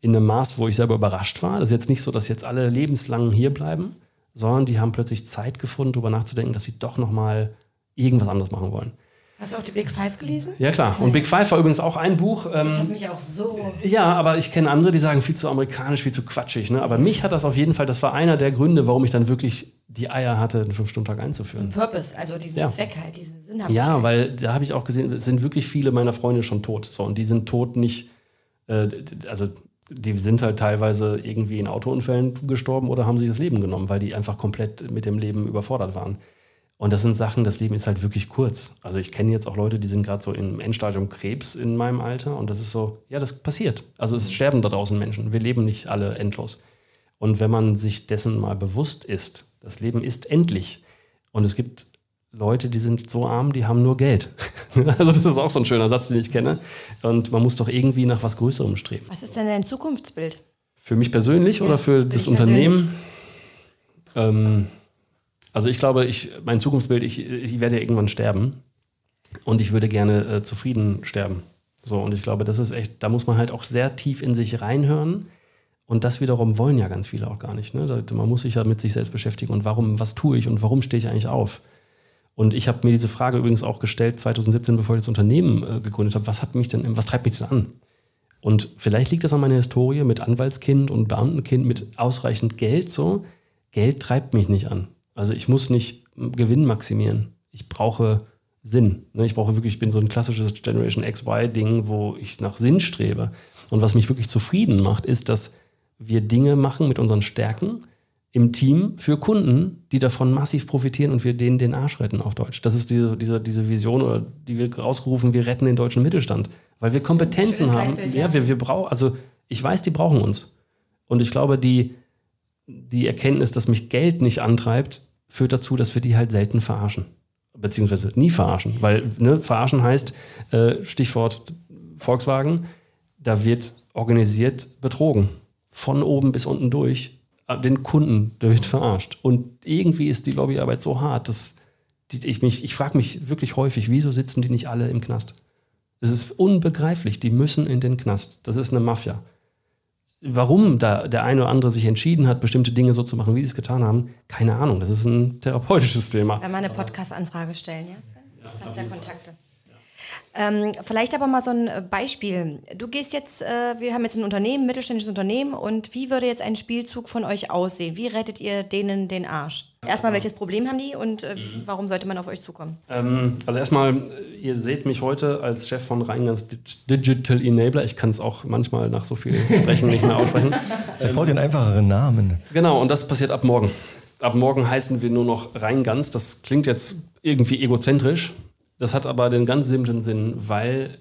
in einem Maß, wo ich selber überrascht war. Das ist jetzt nicht so, dass jetzt alle lebenslang hier bleiben, sondern die haben plötzlich Zeit gefunden, darüber nachzudenken, dass sie doch nochmal irgendwas anderes machen wollen. Hast du auch die Big Five gelesen? Ja klar. Und Big Five war übrigens auch ein Buch. Ähm, Das hat mich auch so. ja, aber ich kenne andere, die sagen viel zu amerikanisch, viel zu quatschig. Ne? Aber mich hat das auf jeden Fall, das war einer der Gründe, warum ich dann wirklich die Eier hatte, einen Fünf-Stunden-Tag einzuführen. Purpose, also diesen Ja. Zweck halt, diese Sinnhaftigkeit. Ja, weil da habe ich auch gesehen, es sind wirklich viele meiner Freunde schon tot. So, und die sind tot nicht, äh, also die sind halt teilweise irgendwie in Autounfällen gestorben oder haben sich das Leben genommen, weil die einfach komplett mit dem Leben überfordert waren. Und das sind Sachen, das Leben ist halt wirklich kurz. Also ich kenne jetzt auch Leute, die sind gerade so im Endstadium Krebs in meinem Alter und das ist so, ja, das passiert. Also es sterben da draußen Menschen. Wir leben nicht alle endlos. Und wenn man sich dessen mal bewusst ist, das Leben ist endlich. Und es gibt Leute, die sind so arm, die haben nur Geld. Also das ist auch so ein schöner Satz, den ich kenne. Und man muss doch irgendwie nach was Größerem streben. Was ist denn dein Zukunftsbild? Für mich persönlich oder für das dich Unternehmen? Ähm, also ich glaube, ich, mein Zukunftsbild, ich, ich werde ja irgendwann sterben und ich würde gerne äh, zufrieden sterben. So, und ich glaube, das ist echt, da muss man halt auch sehr tief in sich reinhören. Und das wiederum wollen ja ganz viele auch gar nicht. Ne? Da, man muss sich ja mit sich selbst beschäftigen. Und warum, was tue ich und warum stehe ich eigentlich auf? Und ich habe mir diese Frage übrigens auch gestellt 2017, bevor ich das Unternehmen äh, gegründet habe. Was hat mich denn, was treibt mich denn an? Und vielleicht liegt das an meiner Historie mit Anwaltskind und Beamtenkind mit ausreichend Geld so. Geld treibt mich nicht an. Also ich muss nicht Gewinn maximieren. Ich brauche Sinn. Ne? Ich brauche wirklich, ich bin so ein klassisches Generation XY-Ding, wo ich nach Sinn strebe. Und was mich wirklich zufrieden macht, ist, dass wir Dinge machen mit unseren Stärken im Team für Kunden, die davon massiv profitieren und wir denen den Arsch retten auf Deutsch. Das ist diese, diese, diese Vision, oder die wir rausgerufen, wir retten den deutschen Mittelstand. Weil wir Kompetenzen haben. Ja, wir, wir brauchen, also ich weiß, die brauchen uns. Und ich glaube, die, die Erkenntnis, dass mich Geld nicht antreibt, führt dazu, dass wir die halt selten verarschen. Beziehungsweise nie verarschen. Weil ne, verarschen heißt, äh, Stichwort Volkswagen, da wird organisiert betrogen. Von oben bis unten durch äh, den Kunden, der wird verarscht. Und irgendwie ist die Lobbyarbeit so hart, dass die, ich mich, ich frage mich wirklich häufig, wieso sitzen die nicht alle im Knast? Es ist unbegreiflich, die müssen in den Knast. Das ist eine Mafia. Warum da der eine oder andere sich entschieden hat, bestimmte Dinge so zu machen, wie sie es getan haben, keine Ahnung. Das ist ein therapeutisches Thema. Wenn wir eine Podcast-Anfrage stellen, ja, Sven? Ja, Hast ja Kontakte. Ähm, vielleicht aber mal so ein äh, Beispiel. Du gehst jetzt, äh, wir haben jetzt ein Unternehmen, ein mittelständisches Unternehmen und wie würde jetzt ein Spielzug von euch aussehen? Wie rettet ihr denen den Arsch? Erstmal, welches Problem haben die und äh, mhm. warum sollte man auf euch zukommen? Ähm, also erstmal, ihr seht mich heute als Chef von Reingans Digital Enabler. Ich kann es auch manchmal nach so viel Sprechen nicht mehr aussprechen. Vielleicht braucht ihr einen einfacheren Namen. Genau, und das passiert ab morgen. Ab morgen heißen wir nur noch Reingans. Das klingt jetzt irgendwie egozentrisch, das hat aber den ganz simplen Sinn, weil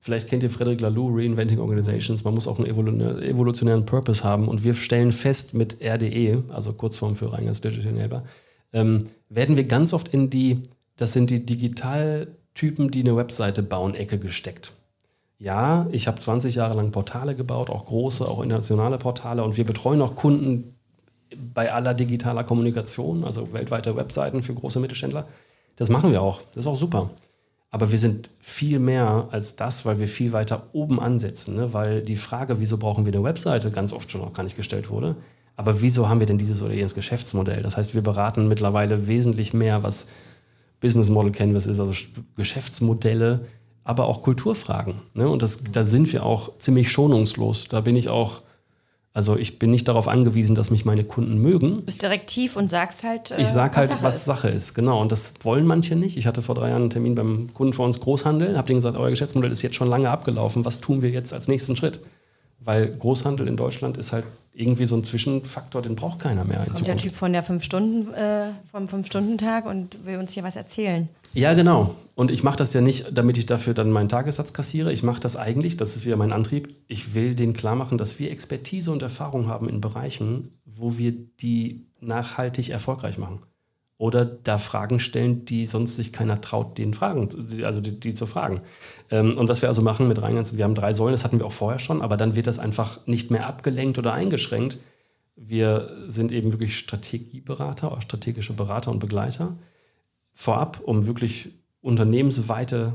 vielleicht kennt ihr Frederic Laloux, Reinventing Organizations, man muss auch einen evolutionären Purpose haben und wir stellen fest mit RDE, also Kurzform für Reingans Digital Enabler, ähm, werden wir ganz oft in die, das sind die Digitaltypen, die eine Webseite bauen, Ecke gesteckt. Ja, ich habe 20 Jahre lang Portale gebaut, auch große, auch internationale Portale und wir betreuen auch Kunden bei aller digitaler Kommunikation, also weltweite Webseiten für große Mittelständler. Das machen wir auch. Das ist auch super. Aber wir sind viel mehr als das, weil wir viel weiter oben ansetzen. Ne? Weil die Frage, wieso brauchen wir eine Webseite, ganz oft schon auch gar nicht gestellt wurde. Aber wieso haben wir denn dieses oder jenes Geschäftsmodell? Das heißt, wir beraten mittlerweile wesentlich mehr, was Business Model Canvas ist, also Geschäftsmodelle, aber auch Kulturfragen. Ne? Und das, da sind wir auch ziemlich schonungslos. Da bin ich auch also ich bin nicht darauf angewiesen, dass mich meine Kunden mögen. Du bist direktiv und sagst halt. Äh, ich sag halt, Sache was ist. Sache ist, genau. Und das wollen manche nicht. Ich hatte vor drei Jahren einen Termin beim Kunden vor uns Großhandel, habe denen gesagt, euer Geschäftsmodell ist jetzt schon lange abgelaufen. Was tun wir jetzt als nächsten Schritt? Weil Großhandel in Deutschland ist halt irgendwie so ein Zwischenfaktor, den braucht keiner mehr. Kommt der Typ von der fünf Stunden, äh, vom Fünf-Stunden-Tag und will uns hier was erzählen. Ja, genau. Und ich mache das ja nicht, damit ich dafür dann meinen Tagessatz kassiere. Ich mache das eigentlich, das ist wieder mein Antrieb. Ich will denen klar machen, dass wir Expertise und Erfahrung haben in Bereichen, wo wir die nachhaltig erfolgreich machen. Oder da Fragen stellen, die sonst sich keiner traut, den Fragen, also die, die zu fragen. Ähm, und was wir also machen mit Rheinganzen, wir haben drei Säulen, das hatten wir auch vorher schon, aber dann wird das einfach nicht mehr abgelenkt oder eingeschränkt. Wir sind eben wirklich Strategieberater, strategische Berater und Begleiter vorab, um wirklich unternehmensweite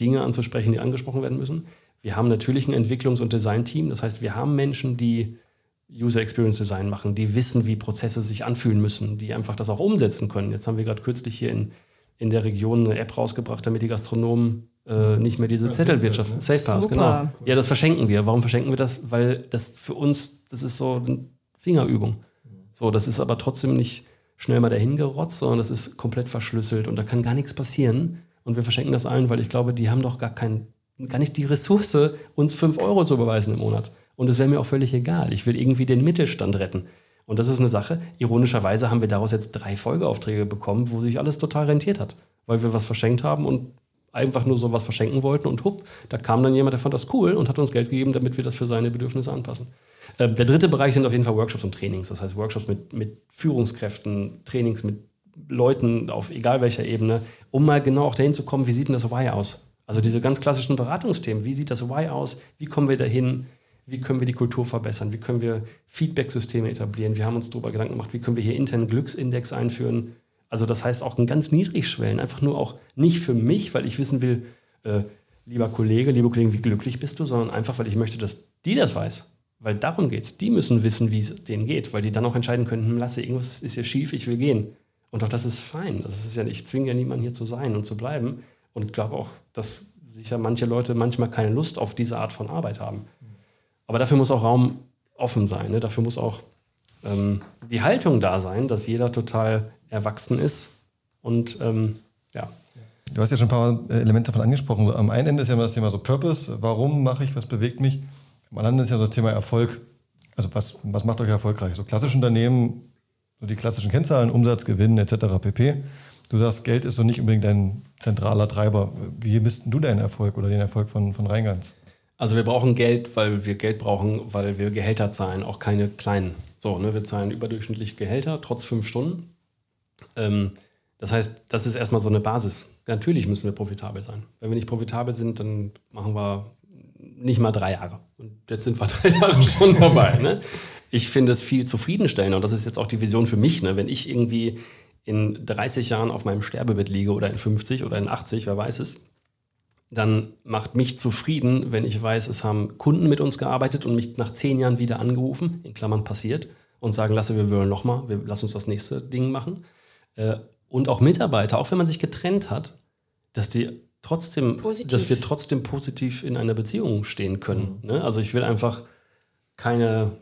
Dinge anzusprechen, die angesprochen werden müssen. Wir haben natürlich ein Entwicklungs- und Design-Team. Das heißt, wir haben Menschen, die User Experience Design machen, die wissen, wie Prozesse sich anfühlen müssen, die einfach das auch umsetzen können. Jetzt haben wir gerade kürzlich hier in, in der Region eine App rausgebracht, damit die Gastronomen äh, nicht mehr diese ja, Zettelwirtschaft, ne? Safe Pass, genau. Ja, das verschenken wir. Warum verschenken wir das? Weil das für uns, das ist so eine Fingerübung. So, das ist aber trotzdem nicht schnell mal dahin gerotzt, sondern das ist komplett verschlüsselt und da kann gar nichts passieren. Und wir verschenken das allen, weil ich glaube, die haben doch gar, kein, gar nicht die Ressource, uns 5 Euro zu überweisen im Monat. Und es wäre mir auch völlig egal. Ich will irgendwie den Mittelstand retten. Und das ist eine Sache. Ironischerweise haben wir daraus jetzt drei Folgeaufträge bekommen, wo sich alles total rentiert hat. Weil wir was verschenkt haben und einfach nur so was verschenken wollten und hupp, da kam dann jemand, der fand das cool und hat uns Geld gegeben, damit wir das für seine Bedürfnisse anpassen. Äh, der dritte Bereich sind auf jeden Fall Workshops und Trainings. Das heißt Workshops mit, mit Führungskräften, Trainings mit Leuten auf egal welcher Ebene, um mal genau auch dahin zu kommen, wie sieht denn das Why aus? Also diese ganz klassischen Beratungsthemen, wie sieht das Why aus? Wie kommen wir dahin? Wie können wir die Kultur verbessern? Wie können wir Feedback-Systeme etablieren? Wir haben uns darüber Gedanken gemacht, wie können wir hier intern Glücksindex einführen? Also das heißt auch ein ganz Niedrigschwellen, einfach nur auch nicht für mich, weil ich wissen will, äh, lieber Kollege, liebe Kollegen, wie glücklich bist du, sondern einfach, weil ich möchte, dass die das weiß. Weil darum geht es. Die müssen wissen, wie es denen geht, weil die dann auch entscheiden können, hm, lasse, irgendwas ist hier schief, ich will gehen. Und auch das ist fein. Das ist ja, ich zwinge ja niemanden hier zu sein und zu bleiben. Und ich glaube auch, dass sicher manche Leute manchmal keine Lust auf diese Art von Arbeit haben. Aber dafür muss auch Raum offen sein. Ne? Dafür muss auch ähm, die Haltung da sein, dass jeder total erwachsen ist und ähm, ja. Du hast ja schon ein paar Elemente davon angesprochen. So, am einen Ende ist ja immer das Thema so Purpose. Warum mache ich, was bewegt mich? Am anderen ist ja so das Thema Erfolg. Also was, was macht euch erfolgreich? So klassische Unternehmen, so die klassischen Kennzahlen, Umsatz, Gewinn etc. pp. Du sagst, Geld ist so nicht unbedingt dein zentraler Treiber. Wie misst du deinen Erfolg oder den Erfolg von, von Reingans? Also wir brauchen Geld, weil wir Geld brauchen, weil wir Gehälter zahlen, auch keine kleinen. So, ne, wir zahlen überdurchschnittliche Gehälter, trotz fünf Stunden. Ähm, das heißt, das ist erstmal so eine Basis. Natürlich müssen wir profitabel sein. Wenn wir nicht profitabel sind, dann machen wir nicht mal drei Jahre. Und jetzt sind wir drei Jahre schon dabei. Ne? Ich finde es viel zufriedenstellender und das ist jetzt auch die Vision für mich. Ne? Wenn ich irgendwie in 30 Jahren auf meinem Sterbebett liege oder in 50 oder in 80, wer weiß es, dann macht mich zufrieden, wenn ich weiß, es haben Kunden mit uns gearbeitet und mich nach zehn Jahren wieder angerufen, in Klammern passiert, und sagen, lasse, wir wollen nochmal, wir lass uns das nächste Ding machen. Äh, und auch Mitarbeiter, auch wenn man sich getrennt hat, dass die trotzdem, positiv. dass wir trotzdem positiv in einer Beziehung stehen können. Mhm. Ne? Also ich will einfach keine,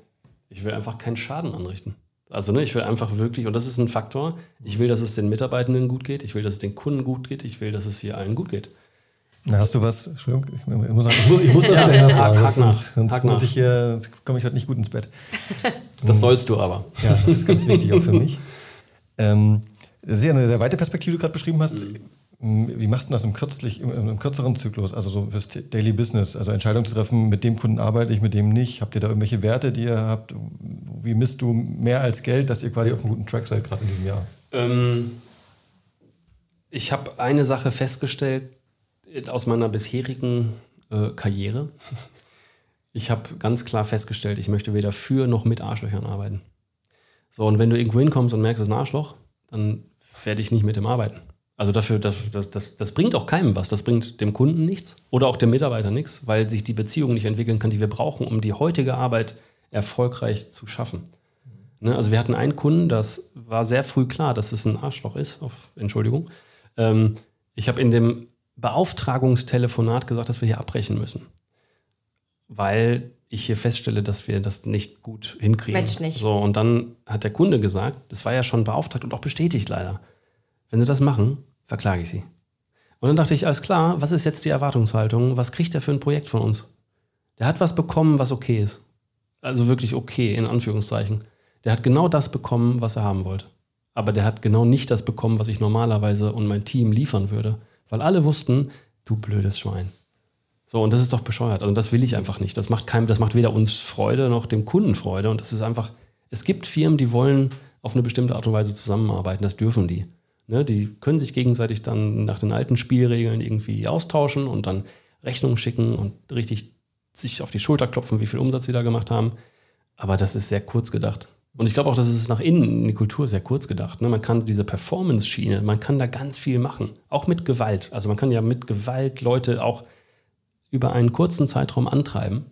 ich will einfach keinen Schaden anrichten. Also ne, ich will einfach wirklich, und das ist ein Faktor, ich will, dass es den Mitarbeitenden gut geht, ich will, dass es den Kunden gut geht, ich will, dass es hier allen gut geht. Na, hast du was? Entschuldigung, ich muss, ich muss, ich muss da hinterher fragen. Sonst, sonst muss ich hier, komme ich heute nicht gut ins Bett. Das sollst du aber. Ja, das ist ganz wichtig auch für mich. Ähm, sehr, eine sehr weite Perspektive, die du gerade beschrieben hast. Mhm. Wie machst du das im, kürzlich, im, im, kürzeren Zyklus, also so fürs Daily Business, also Entscheidungen zu treffen, mit dem Kunden arbeite ich, mit dem nicht? Habt ihr da irgendwelche Werte, die ihr habt? Wie misst du mehr als Geld, dass ihr quasi auf einem guten Track seid, gerade in diesem Jahr? Ähm, ich habe eine Sache festgestellt, aus meiner bisherigen äh, Karriere. Ich habe ganz klar festgestellt, ich möchte weder für noch mit Arschlöchern arbeiten. So, und wenn du irgendwo hinkommst und merkst, es ist ein Arschloch, dann werde ich nicht mit dem arbeiten. Also dafür, das, das, das, das bringt auch keinem was. Das bringt dem Kunden nichts oder auch dem Mitarbeiter nichts, weil sich die Beziehung nicht entwickeln kann, die wir brauchen, um die heutige Arbeit erfolgreich zu schaffen. Ne? Also wir hatten einen Kunden, das war sehr früh klar, dass es ein Arschloch ist, auf Entschuldigung. Ähm, ich habe in dem Beauftragungstelefonat gesagt, dass wir hier abbrechen müssen. Weil ich hier feststelle, dass wir das nicht gut hinkriegen. Mensch nicht. So, und dann hat der Kunde gesagt, das war ja schon beauftragt und auch bestätigt leider. Wenn Sie das machen, verklage ich Sie. Und dann dachte ich, alles klar, was ist jetzt die Erwartungshaltung? Was kriegt er für ein Projekt von uns? Der hat was bekommen, was okay ist. Also wirklich okay, in Anführungszeichen. Der hat genau das bekommen, was er haben wollte. Aber der hat genau nicht das bekommen, was ich normalerweise und mein Team liefern würde. Weil alle wussten, du blödes Schwein. So, und das ist doch bescheuert. Also das will ich einfach nicht. Das macht keinem, das macht weder uns Freude noch dem Kunden Freude. Und das ist einfach, es gibt Firmen, die wollen auf eine bestimmte Art und Weise zusammenarbeiten. Das dürfen die. Ne, die können sich gegenseitig dann nach den alten Spielregeln irgendwie austauschen und dann Rechnungen schicken und richtig sich auf die Schulter klopfen, wie viel Umsatz sie da gemacht haben. Aber das ist sehr kurz gedacht. Und ich glaube auch, dass es nach innen in die Kultur sehr kurz gedacht. Ne? Man kann diese Performance-Schiene, man kann da ganz viel machen. Auch mit Gewalt. Also man kann ja mit Gewalt Leute auch über einen kurzen Zeitraum antreiben.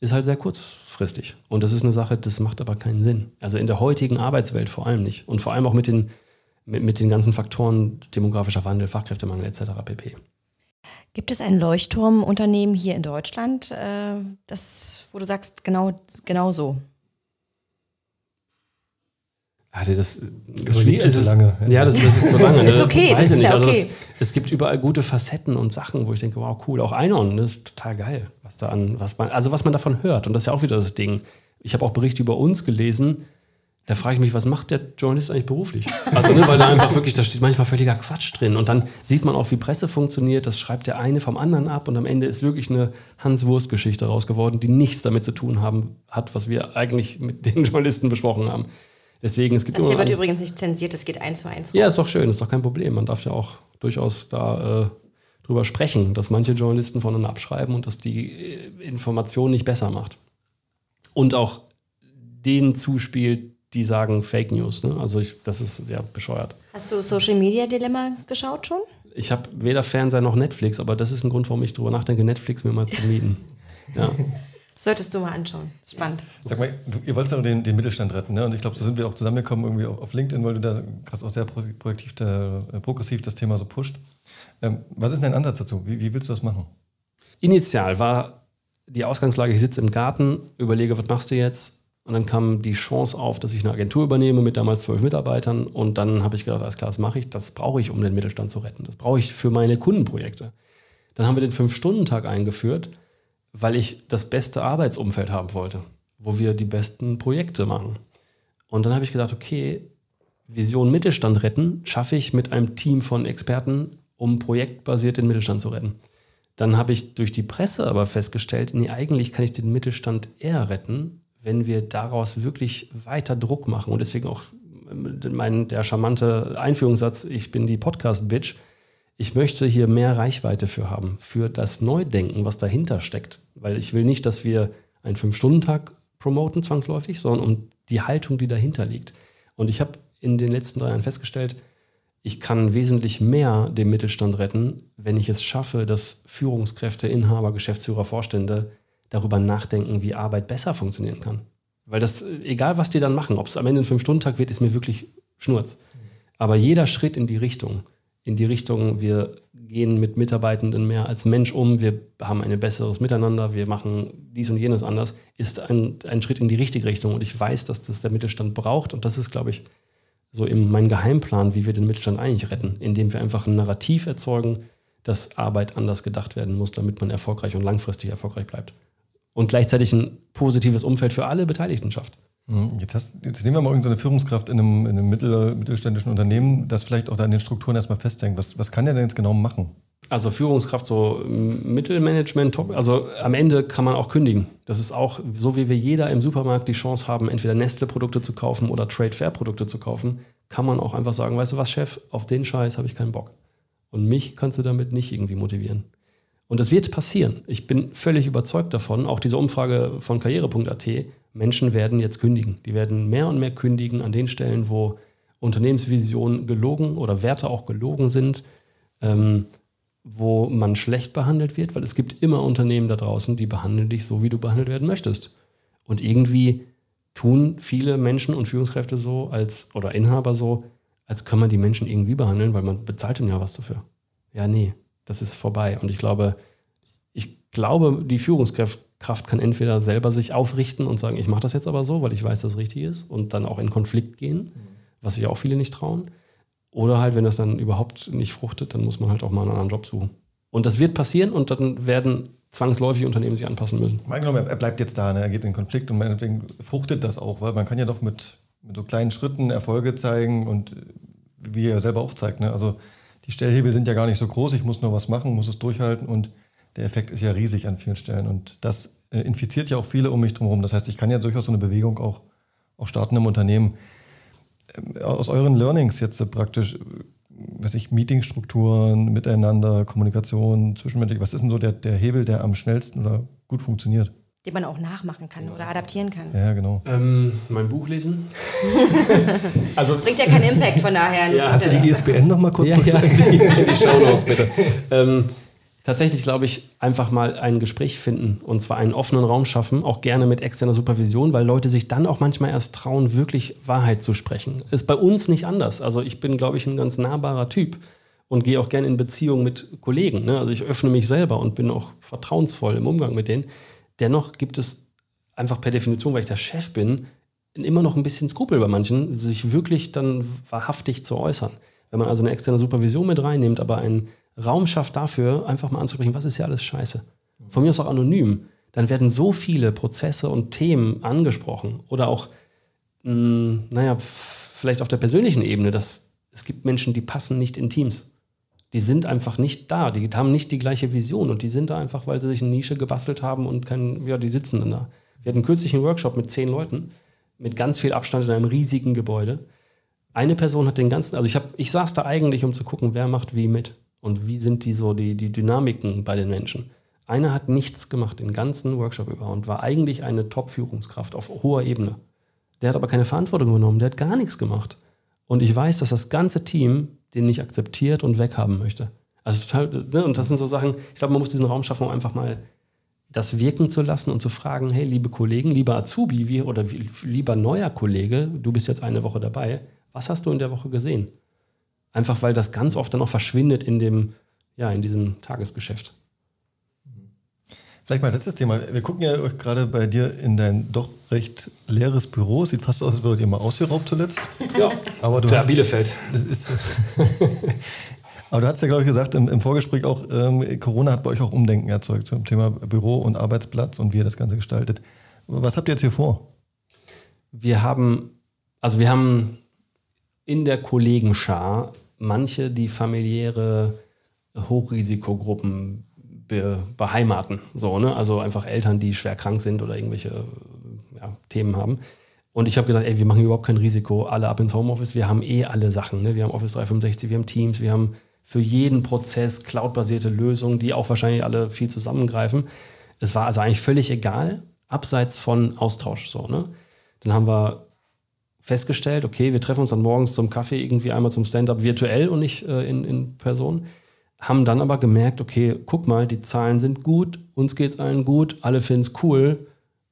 Ist halt sehr kurzfristig. Und das ist eine Sache, das macht aber keinen Sinn. Also in der heutigen Arbeitswelt vor allem nicht. Und vor allem auch mit den, mit, mit den ganzen Faktoren demografischer Wandel, Fachkräftemangel etc. pp. Gibt es ein Leuchtturmunternehmen hier in Deutschland, äh, das, wo du sagst, genau, genau so? Hatte das, das schwierig. Ist, lange. Ja, das, das ist so lange. Ne? ist okay, das ist ja also okay. Das, es gibt überall gute Facetten und Sachen, wo ich denke, wow, cool. Auch Einon, das ist total geil, was da an, was man, also was man davon hört. Und das ist ja auch wieder das Ding. Ich habe auch Berichte über uns gelesen. Da frage ich mich, was macht der Journalist eigentlich beruflich? Also, ne, weil da einfach wirklich, da steht manchmal völliger Quatsch drin. Und dann sieht man auch, wie Presse funktioniert. Das schreibt der eine vom anderen ab. Und am Ende ist wirklich eine Hans-Wurst-Geschichte raus geworden, die nichts damit zu tun haben, hat, was wir eigentlich mit den Journalisten besprochen haben. Deswegen, es gibt das hier wird übrigens nicht zensiert, es geht eins zu eins. Raus. Ja, ist doch schön, ist doch kein Problem. Man darf ja auch durchaus da äh, drüber sprechen, dass manche Journalisten voneinander abschreiben und dass die äh, Information nicht besser macht. Und auch denen zuspielt, die sagen Fake News. Ne? Also ich, das ist ja bescheuert. Hast du Social Media Dilemma geschaut schon? Ich habe weder Fernseher noch Netflix, aber das ist ein Grund, warum ich darüber nachdenke, Netflix mir mal zu mieten. Ja. Solltest du mal anschauen. Spannend. Sag mal, du, ihr wollt ja den, den Mittelstand retten, ne? Und ich glaube, so sind wir auch zusammengekommen irgendwie auf LinkedIn, weil du da gerade auch sehr projektiv, äh, progressiv das Thema so pusht. Ähm, was ist dein Ansatz dazu? Wie, wie willst du das machen? Initial war die Ausgangslage, ich sitze im Garten, überlege, was machst du jetzt? Und dann kam die Chance auf, dass ich eine Agentur übernehme mit damals zwölf Mitarbeitern. Und dann habe ich gedacht, alles klar, das mache ich. Das brauche ich, um den Mittelstand zu retten. Das brauche ich für meine Kundenprojekte. Dann haben wir den Fünf-Stunden-Tag eingeführt weil ich das beste Arbeitsumfeld haben wollte, wo wir die besten Projekte machen. Und dann habe ich gedacht, okay, Vision Mittelstand retten schaffe ich mit einem Team von Experten, um projektbasiert den Mittelstand zu retten. Dann habe ich durch die Presse aber festgestellt, nee, eigentlich kann ich den Mittelstand eher retten, wenn wir daraus wirklich weiter Druck machen. Und deswegen auch mein, der charmante Einführungssatz, ich bin die Podcast-Bitch, ich möchte hier mehr Reichweite für haben, für das Neudenken, was dahinter steckt. Weil ich will nicht, dass wir einen Fünf-Stunden-Tag promoten, zwangsläufig, sondern um die Haltung, die dahinter liegt. Und ich habe in den letzten drei Jahren festgestellt, ich kann wesentlich mehr dem Mittelstand retten, wenn ich es schaffe, dass Führungskräfte, Inhaber, Geschäftsführer, Vorstände darüber nachdenken, wie Arbeit besser funktionieren kann. Weil das, egal was die dann machen, ob es am Ende ein Fünf-Stunden-Tag wird, ist mir wirklich Schnurz. Aber jeder Schritt in die Richtung, in die Richtung, wir gehen mit Mitarbeitenden mehr als Mensch um, wir haben ein besseres Miteinander, wir machen dies und jenes anders, ist ein, ein Schritt in die richtige Richtung. Und ich weiß, dass das der Mittelstand braucht. Und das ist, glaube ich, so in mein Geheimplan, wie wir den Mittelstand eigentlich retten, indem wir einfach ein Narrativ erzeugen, dass Arbeit anders gedacht werden muss, damit man erfolgreich und langfristig erfolgreich bleibt. Und gleichzeitig ein positives Umfeld für alle Beteiligten schafft. Mhm. Jetzt, hast, jetzt nehmen wir mal irgendeine Führungskraft in einem, in einem mittel, mittelständischen Unternehmen, das vielleicht auch da in den Strukturen erstmal festhängt. Was, was kann der denn jetzt genau machen? Also Führungskraft, so Mittelmanagement, top. Also am Ende kann man auch kündigen. Das ist auch, so wie wir jeder im Supermarkt die Chance haben, entweder Nestle-Produkte zu kaufen oder Trade Fair-Produkte zu kaufen, kann man auch einfach sagen, weißt du was, Chef, auf den Scheiß habe ich keinen Bock. Und mich kannst du damit nicht irgendwie motivieren. Und das wird passieren. Ich bin völlig überzeugt davon. Auch diese Umfrage von karriere.at Menschen werden jetzt kündigen. Die werden mehr und mehr kündigen an den Stellen, wo Unternehmensvisionen gelogen oder Werte auch gelogen sind, ähm, wo man schlecht behandelt wird, weil es gibt immer Unternehmen da draußen, die behandeln dich so, wie du behandelt werden möchtest. Und irgendwie tun viele Menschen und Führungskräfte so als oder Inhaber so, als kann man die Menschen irgendwie behandeln, weil man bezahlt ihnen ja was dafür. Ja, nee, das ist vorbei. Und ich glaube, ich glaube, die Führungskraft Kraft kann entweder selber sich aufrichten und sagen, ich mache das jetzt aber so, weil ich weiß, dass es richtig ist und dann auch in Konflikt gehen, was sich auch viele nicht trauen. Oder halt, wenn das dann überhaupt nicht fruchtet, dann muss man halt auch mal einen anderen Job suchen. Und das wird passieren und dann werden zwangsläufig Unternehmen sich anpassen müssen. Mal genommen, er bleibt jetzt da, ne? er geht in Konflikt und deswegen fruchtet das auch, weil man kann ja doch mit, mit so kleinen Schritten Erfolge zeigen und wie er selber auch zeigt. Ne? Also die Stellhebel sind ja gar nicht so groß, ich muss nur was machen, muss es durchhalten und der Effekt ist ja riesig an vielen Stellen und das äh, infiziert ja auch viele um mich drumherum. Das heißt, ich kann ja durchaus so eine Bewegung auch, auch starten im Unternehmen. Ähm, aus euren Learnings jetzt praktisch, äh, weiß ich, Meetingstrukturen, Miteinander, Kommunikation, zwischenmenschlich, was ist denn so der, der Hebel, der am schnellsten oder gut funktioniert? Den man auch nachmachen kann oder adaptieren kann. Ja, genau. Ähm, mein Buch lesen. also, Bringt ja keinen Impact von daher. Ja, hast du die ISBN noch mal kurz ja, ja, die, die Show Notes bitte. ähm, tatsächlich, glaube ich, einfach mal ein Gespräch finden und zwar einen offenen Raum schaffen, auch gerne mit externer Supervision, weil Leute sich dann auch manchmal erst trauen, wirklich Wahrheit zu sprechen. Ist bei uns nicht anders. Also ich bin, glaube ich, ein ganz nahbarer Typ und gehe auch gerne in Beziehung mit Kollegen. Ne? Also ich öffne mich selber und bin auch vertrauensvoll im Umgang mit denen. Dennoch gibt es einfach per Definition, weil ich der Chef bin, immer noch ein bisschen Skrupel bei manchen, sich wirklich dann wahrhaftig zu äußern. Wenn man also eine externe Supervision mit reinnimmt, aber ein Raum schafft dafür, einfach mal anzusprechen, was ist ja alles scheiße. Von mir aus auch anonym. Dann werden so viele Prozesse und Themen angesprochen oder auch, mh, hm, naja, vielleicht auf der persönlichen Ebene, dass es gibt Menschen, die passen nicht in Teams. Die sind einfach nicht da, die haben nicht die gleiche Vision und die sind da einfach, weil sie sich eine Nische gebastelt haben und kein, ja, die sitzen dann da. Wir hatten kürzlich einen Workshop mit zehn Leuten, mit ganz viel Abstand in einem riesigen Gebäude. Eine Person hat den ganzen, also ich, hab, ich saß da eigentlich, um zu gucken, wer macht wie mit. Und wie sind die so, die, die Dynamiken bei den Menschen? Einer hat nichts gemacht den ganzen Workshop über und war eigentlich eine Top-Führungskraft auf hoher Ebene. Der hat aber keine Verantwortung übernommen, der hat gar nichts gemacht. Und ich weiß, dass das ganze Team den nicht akzeptiert und weghaben möchte. Also total, ne? und das sind so Sachen, ich glaube, man muss diesen Raum schaffen, um einfach mal das wirken zu lassen und zu fragen, hey, liebe Kollegen, lieber Azubi wie, oder wie, lieber neuer Kollege, du bist jetzt eine Woche dabei, was hast du in der Woche gesehen? Einfach weil das ganz oft dann auch verschwindet in dem, ja, in diesem Tagesgeschäft. Vielleicht mal letztes Thema. Wir gucken ja gerade bei dir in dein doch recht leeres Büro. Sieht fast aus, als würdet ihr mal ausgeraubt zuletzt. Ja, aber du hast, Bielefeld. Ist, aber du hast ja, glaube ich, gesagt im, im Vorgespräch auch, ähm, Corona hat bei euch auch Umdenken erzeugt zum Thema Büro und Arbeitsplatz und wie ihr das Ganze gestaltet. Was habt ihr jetzt hier vor? Wir haben, also wir haben in der Kollegenschar manche, die familiäre Hochrisikogruppen be beheimaten. So, ne? Also einfach Eltern, die schwer krank sind oder irgendwelche ja, Themen haben. Und ich habe gesagt, ey, wir machen überhaupt kein Risiko, alle ab ins Homeoffice. Wir haben eh alle Sachen. Ne? Wir haben Office 365, wir haben Teams, wir haben für jeden Prozess cloudbasierte Lösungen, die auch wahrscheinlich alle viel zusammengreifen. Es war also eigentlich völlig egal, abseits von Austausch. So, ne? Dann haben wir festgestellt, okay, wir treffen uns dann morgens zum Kaffee irgendwie einmal zum Stand-up virtuell und nicht äh, in, in Person haben dann aber gemerkt, okay, guck mal, die Zahlen sind gut, uns geht es allen gut, alle finden es cool.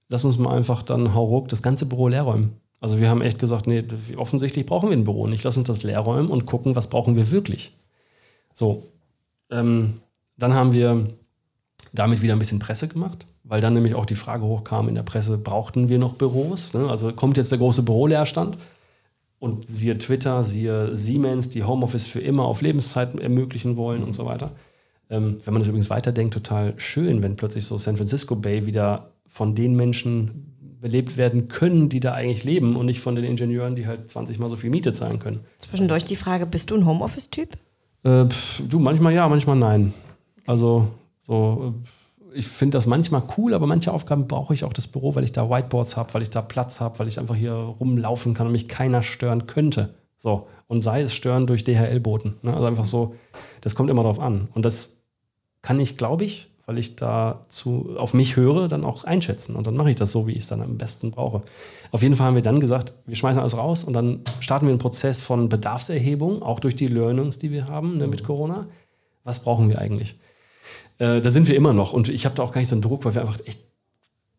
Lass uns mal einfach dann hauruck das ganze Büro leer räumen. Also wir haben echt gesagt, nee, offensichtlich brauchen wir ein Büro nicht. Lass uns das leer räumen und gucken, was brauchen wir wirklich. So, ähm, dann haben wir damit wieder ein bisschen Presse gemacht, weil dann nämlich auch die Frage hochkam in der Presse, brauchten wir noch Büros? Ne? Also kommt jetzt der große Büroleerstand? Und siehe Twitter, siehe Siemens, die Homeoffice für immer auf Lebenszeit ermöglichen wollen und so weiter. Ähm, wenn man das übrigens weiterdenkt, total schön, wenn plötzlich so San Francisco Bay wieder von den Menschen belebt werden können, die da eigentlich leben und nicht von den Ingenieuren, die halt 20 mal so viel Miete zahlen können. Zwischendurch die Frage, bist du ein Homeoffice-Typ? Äh, du, manchmal ja, manchmal nein. Also so äh, ich finde das manchmal cool, aber manche Aufgaben brauche ich auch das Büro, weil ich da Whiteboards habe, weil ich da Platz habe, weil ich einfach hier rumlaufen kann und mich keiner stören könnte. So. Und sei es stören durch DHL-Boten. Ne? Also einfach so, das kommt immer drauf an. Und das kann ich, glaube ich, weil ich da zu, auf mich höre, dann auch einschätzen. Und dann mache ich das so, wie ich es dann am besten brauche. Auf jeden Fall haben wir dann gesagt, wir schmeißen alles raus und dann starten wir einen Prozess von Bedarfserhebung, auch durch die Learnings, die wir haben ne, mit Corona. Was brauchen wir eigentlich? Äh, da sind wir immer noch. Und ich habe da auch gar nicht so einen Druck, weil wir einfach echt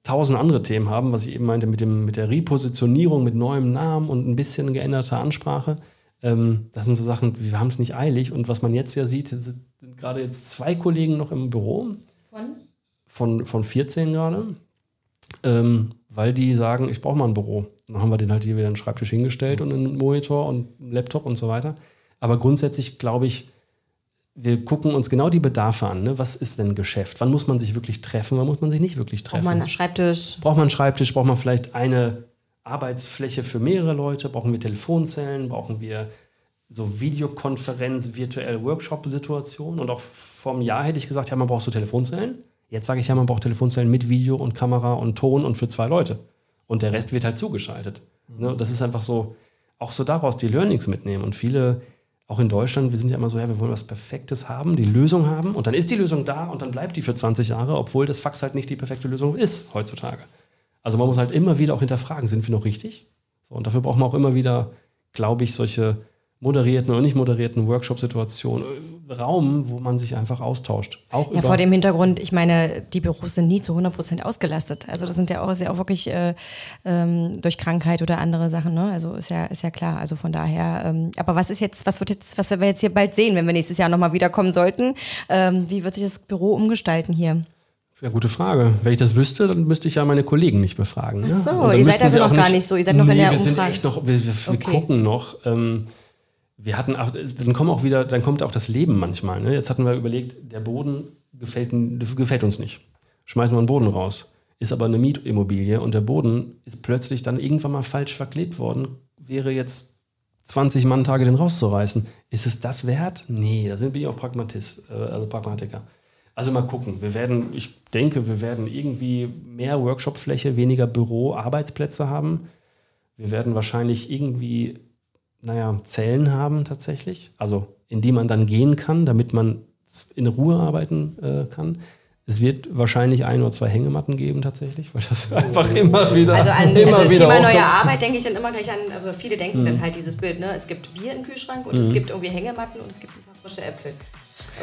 tausend andere Themen haben, was ich eben meinte mit, dem, mit der Repositionierung, mit neuem Namen und ein bisschen geänderter Ansprache. Ähm, das sind so Sachen, wir haben es nicht eilig. Und was man jetzt ja sieht, sind gerade jetzt zwei Kollegen noch im Büro. Von? Von, von 14 gerade. Ähm, weil die sagen, ich brauche mal ein Büro. Dann haben wir den halt hier wieder einen Schreibtisch hingestellt und einen Monitor und einen Laptop und so weiter. Aber grundsätzlich glaube ich, wir gucken uns genau die Bedarfe an. Ne? Was ist denn Geschäft? Wann muss man sich wirklich treffen? Wann muss man sich nicht wirklich treffen? Braucht man einen Schreibtisch? Braucht man einen Schreibtisch? Braucht man vielleicht eine Arbeitsfläche für mehrere Leute? Brauchen wir Telefonzellen? Brauchen wir so Videokonferenz, virtuelle Workshop-Situationen? Und auch vom Jahr hätte ich gesagt, ja, man braucht so Telefonzellen. Jetzt sage ich ja, man braucht Telefonzellen mit Video und Kamera und Ton und für zwei Leute. Und der Rest wird halt zugeschaltet. Ne? Das ist einfach so, auch so daraus die Learnings mitnehmen. Und viele auch in Deutschland, wir sind ja immer so, ja, wir wollen was Perfektes haben, die Lösung haben und dann ist die Lösung da und dann bleibt die für 20 Jahre, obwohl das Fax halt nicht die perfekte Lösung ist heutzutage. Also man muss halt immer wieder auch hinterfragen, sind wir noch richtig? So, und dafür braucht man auch immer wieder, glaube ich, solche moderierten oder nicht moderierten Workshop-Situationen, Raum, wo man sich einfach austauscht. Auch ja, vor dem Hintergrund, ich meine, die Büros sind nie zu 100 Prozent ausgelastet. Also das sind ja auch, ist ja auch wirklich äh, ähm, durch Krankheit oder andere Sachen. Ne? Also ist ja, ist ja klar. Also von daher, ähm, aber was ist jetzt, was wird jetzt, was wir jetzt hier bald sehen, wenn wir nächstes Jahr nochmal wiederkommen sollten? Ähm, wie wird sich das Büro umgestalten hier? Ja, gute Frage. Wenn ich das wüsste, dann müsste ich ja meine Kollegen nicht befragen. Ach so, ihr seid also noch gar nicht so. Ihr seid noch nee, in der wir Umfrage. Sind echt noch, wir, wir, wir okay. gucken noch. Ähm, wir hatten auch, dann kommen auch wieder, dann kommt auch das Leben manchmal. Ne? Jetzt hatten wir überlegt, der Boden gefällt, gefällt uns nicht. Schmeißen wir einen Boden raus. Ist aber eine Mietimmobilie und der Boden ist plötzlich dann irgendwann mal falsch verklebt worden. Wäre jetzt 20 Mann-Tage den rauszureißen. Ist es das wert? Nee, da sind wir auch Pragmatist, äh, also Pragmatiker. Also mal gucken. Wir werden, ich denke, wir werden irgendwie mehr Workshopfläche, weniger Büro, Arbeitsplätze haben. Wir werden wahrscheinlich irgendwie naja, Zellen haben tatsächlich, also in die man dann gehen kann, damit man in Ruhe arbeiten äh, kann. Es wird wahrscheinlich ein oder zwei Hängematten geben tatsächlich, weil das einfach immer wieder Also an immer also wieder Thema aufkommt. neue Arbeit denke ich dann immer gleich an, also viele denken Mhm. dann halt dieses Bild, ne? Es gibt Bier im Kühlschrank und es gibt irgendwie Hängematten und es gibt ein paar frische Äpfel.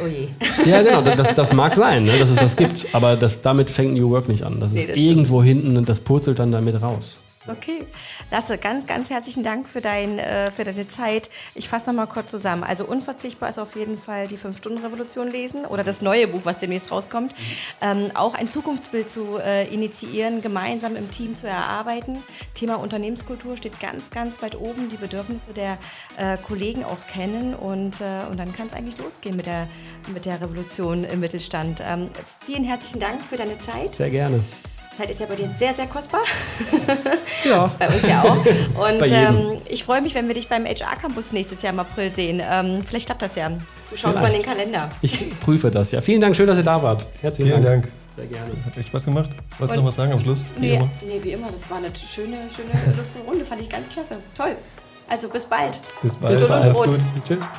Oh je. Ja, genau, das, das mag sein, ne, dass es das gibt, aber das, damit fängt New Work nicht an. Das Nee, ist das stimmt. irgendwo hinten und das purzelt dann damit raus. Okay. Lasse, ganz, ganz herzlichen Dank für, dein, äh, für deine Zeit. Ich fasse noch mal kurz zusammen. Also unverzichtbar ist auf jeden Fall die Fünf-Stunden-Revolution lesen oder das neue Buch, was demnächst rauskommt. Ähm, auch ein Zukunftsbild zu äh, initiieren, gemeinsam im Team zu erarbeiten. Thema Unternehmenskultur steht ganz, ganz weit oben. Die Bedürfnisse der äh, Kollegen auch kennen und, äh, und dann kann es eigentlich losgehen mit der, mit der Revolution im Mittelstand. Ähm, vielen herzlichen Dank für deine Zeit. Sehr gerne. Zeit ist ja bei dir sehr, sehr kostbar. Ja. Bei uns ja auch. Und Bei jedem. ähm, ich freue mich, wenn wir dich beim HR Campus nächstes Jahr im April sehen. Ähm, vielleicht klappt das ja. Du schaust mal in den Vielleicht. Kalender. Ich prüfe das. Ja, vielen Dank, schön, dass ihr da wart. Herzlichen Vielen Dank. Dank. Sehr gerne. Hat echt Spaß gemacht. Wolltest du noch was sagen am Schluss? Wie Nee, immer. nee, wie immer. Das war eine schöne, schöne, lustige Runde. Fand ich ganz klasse. Toll. Also bis bald. Bis bald. Rot. gut. Tschüss.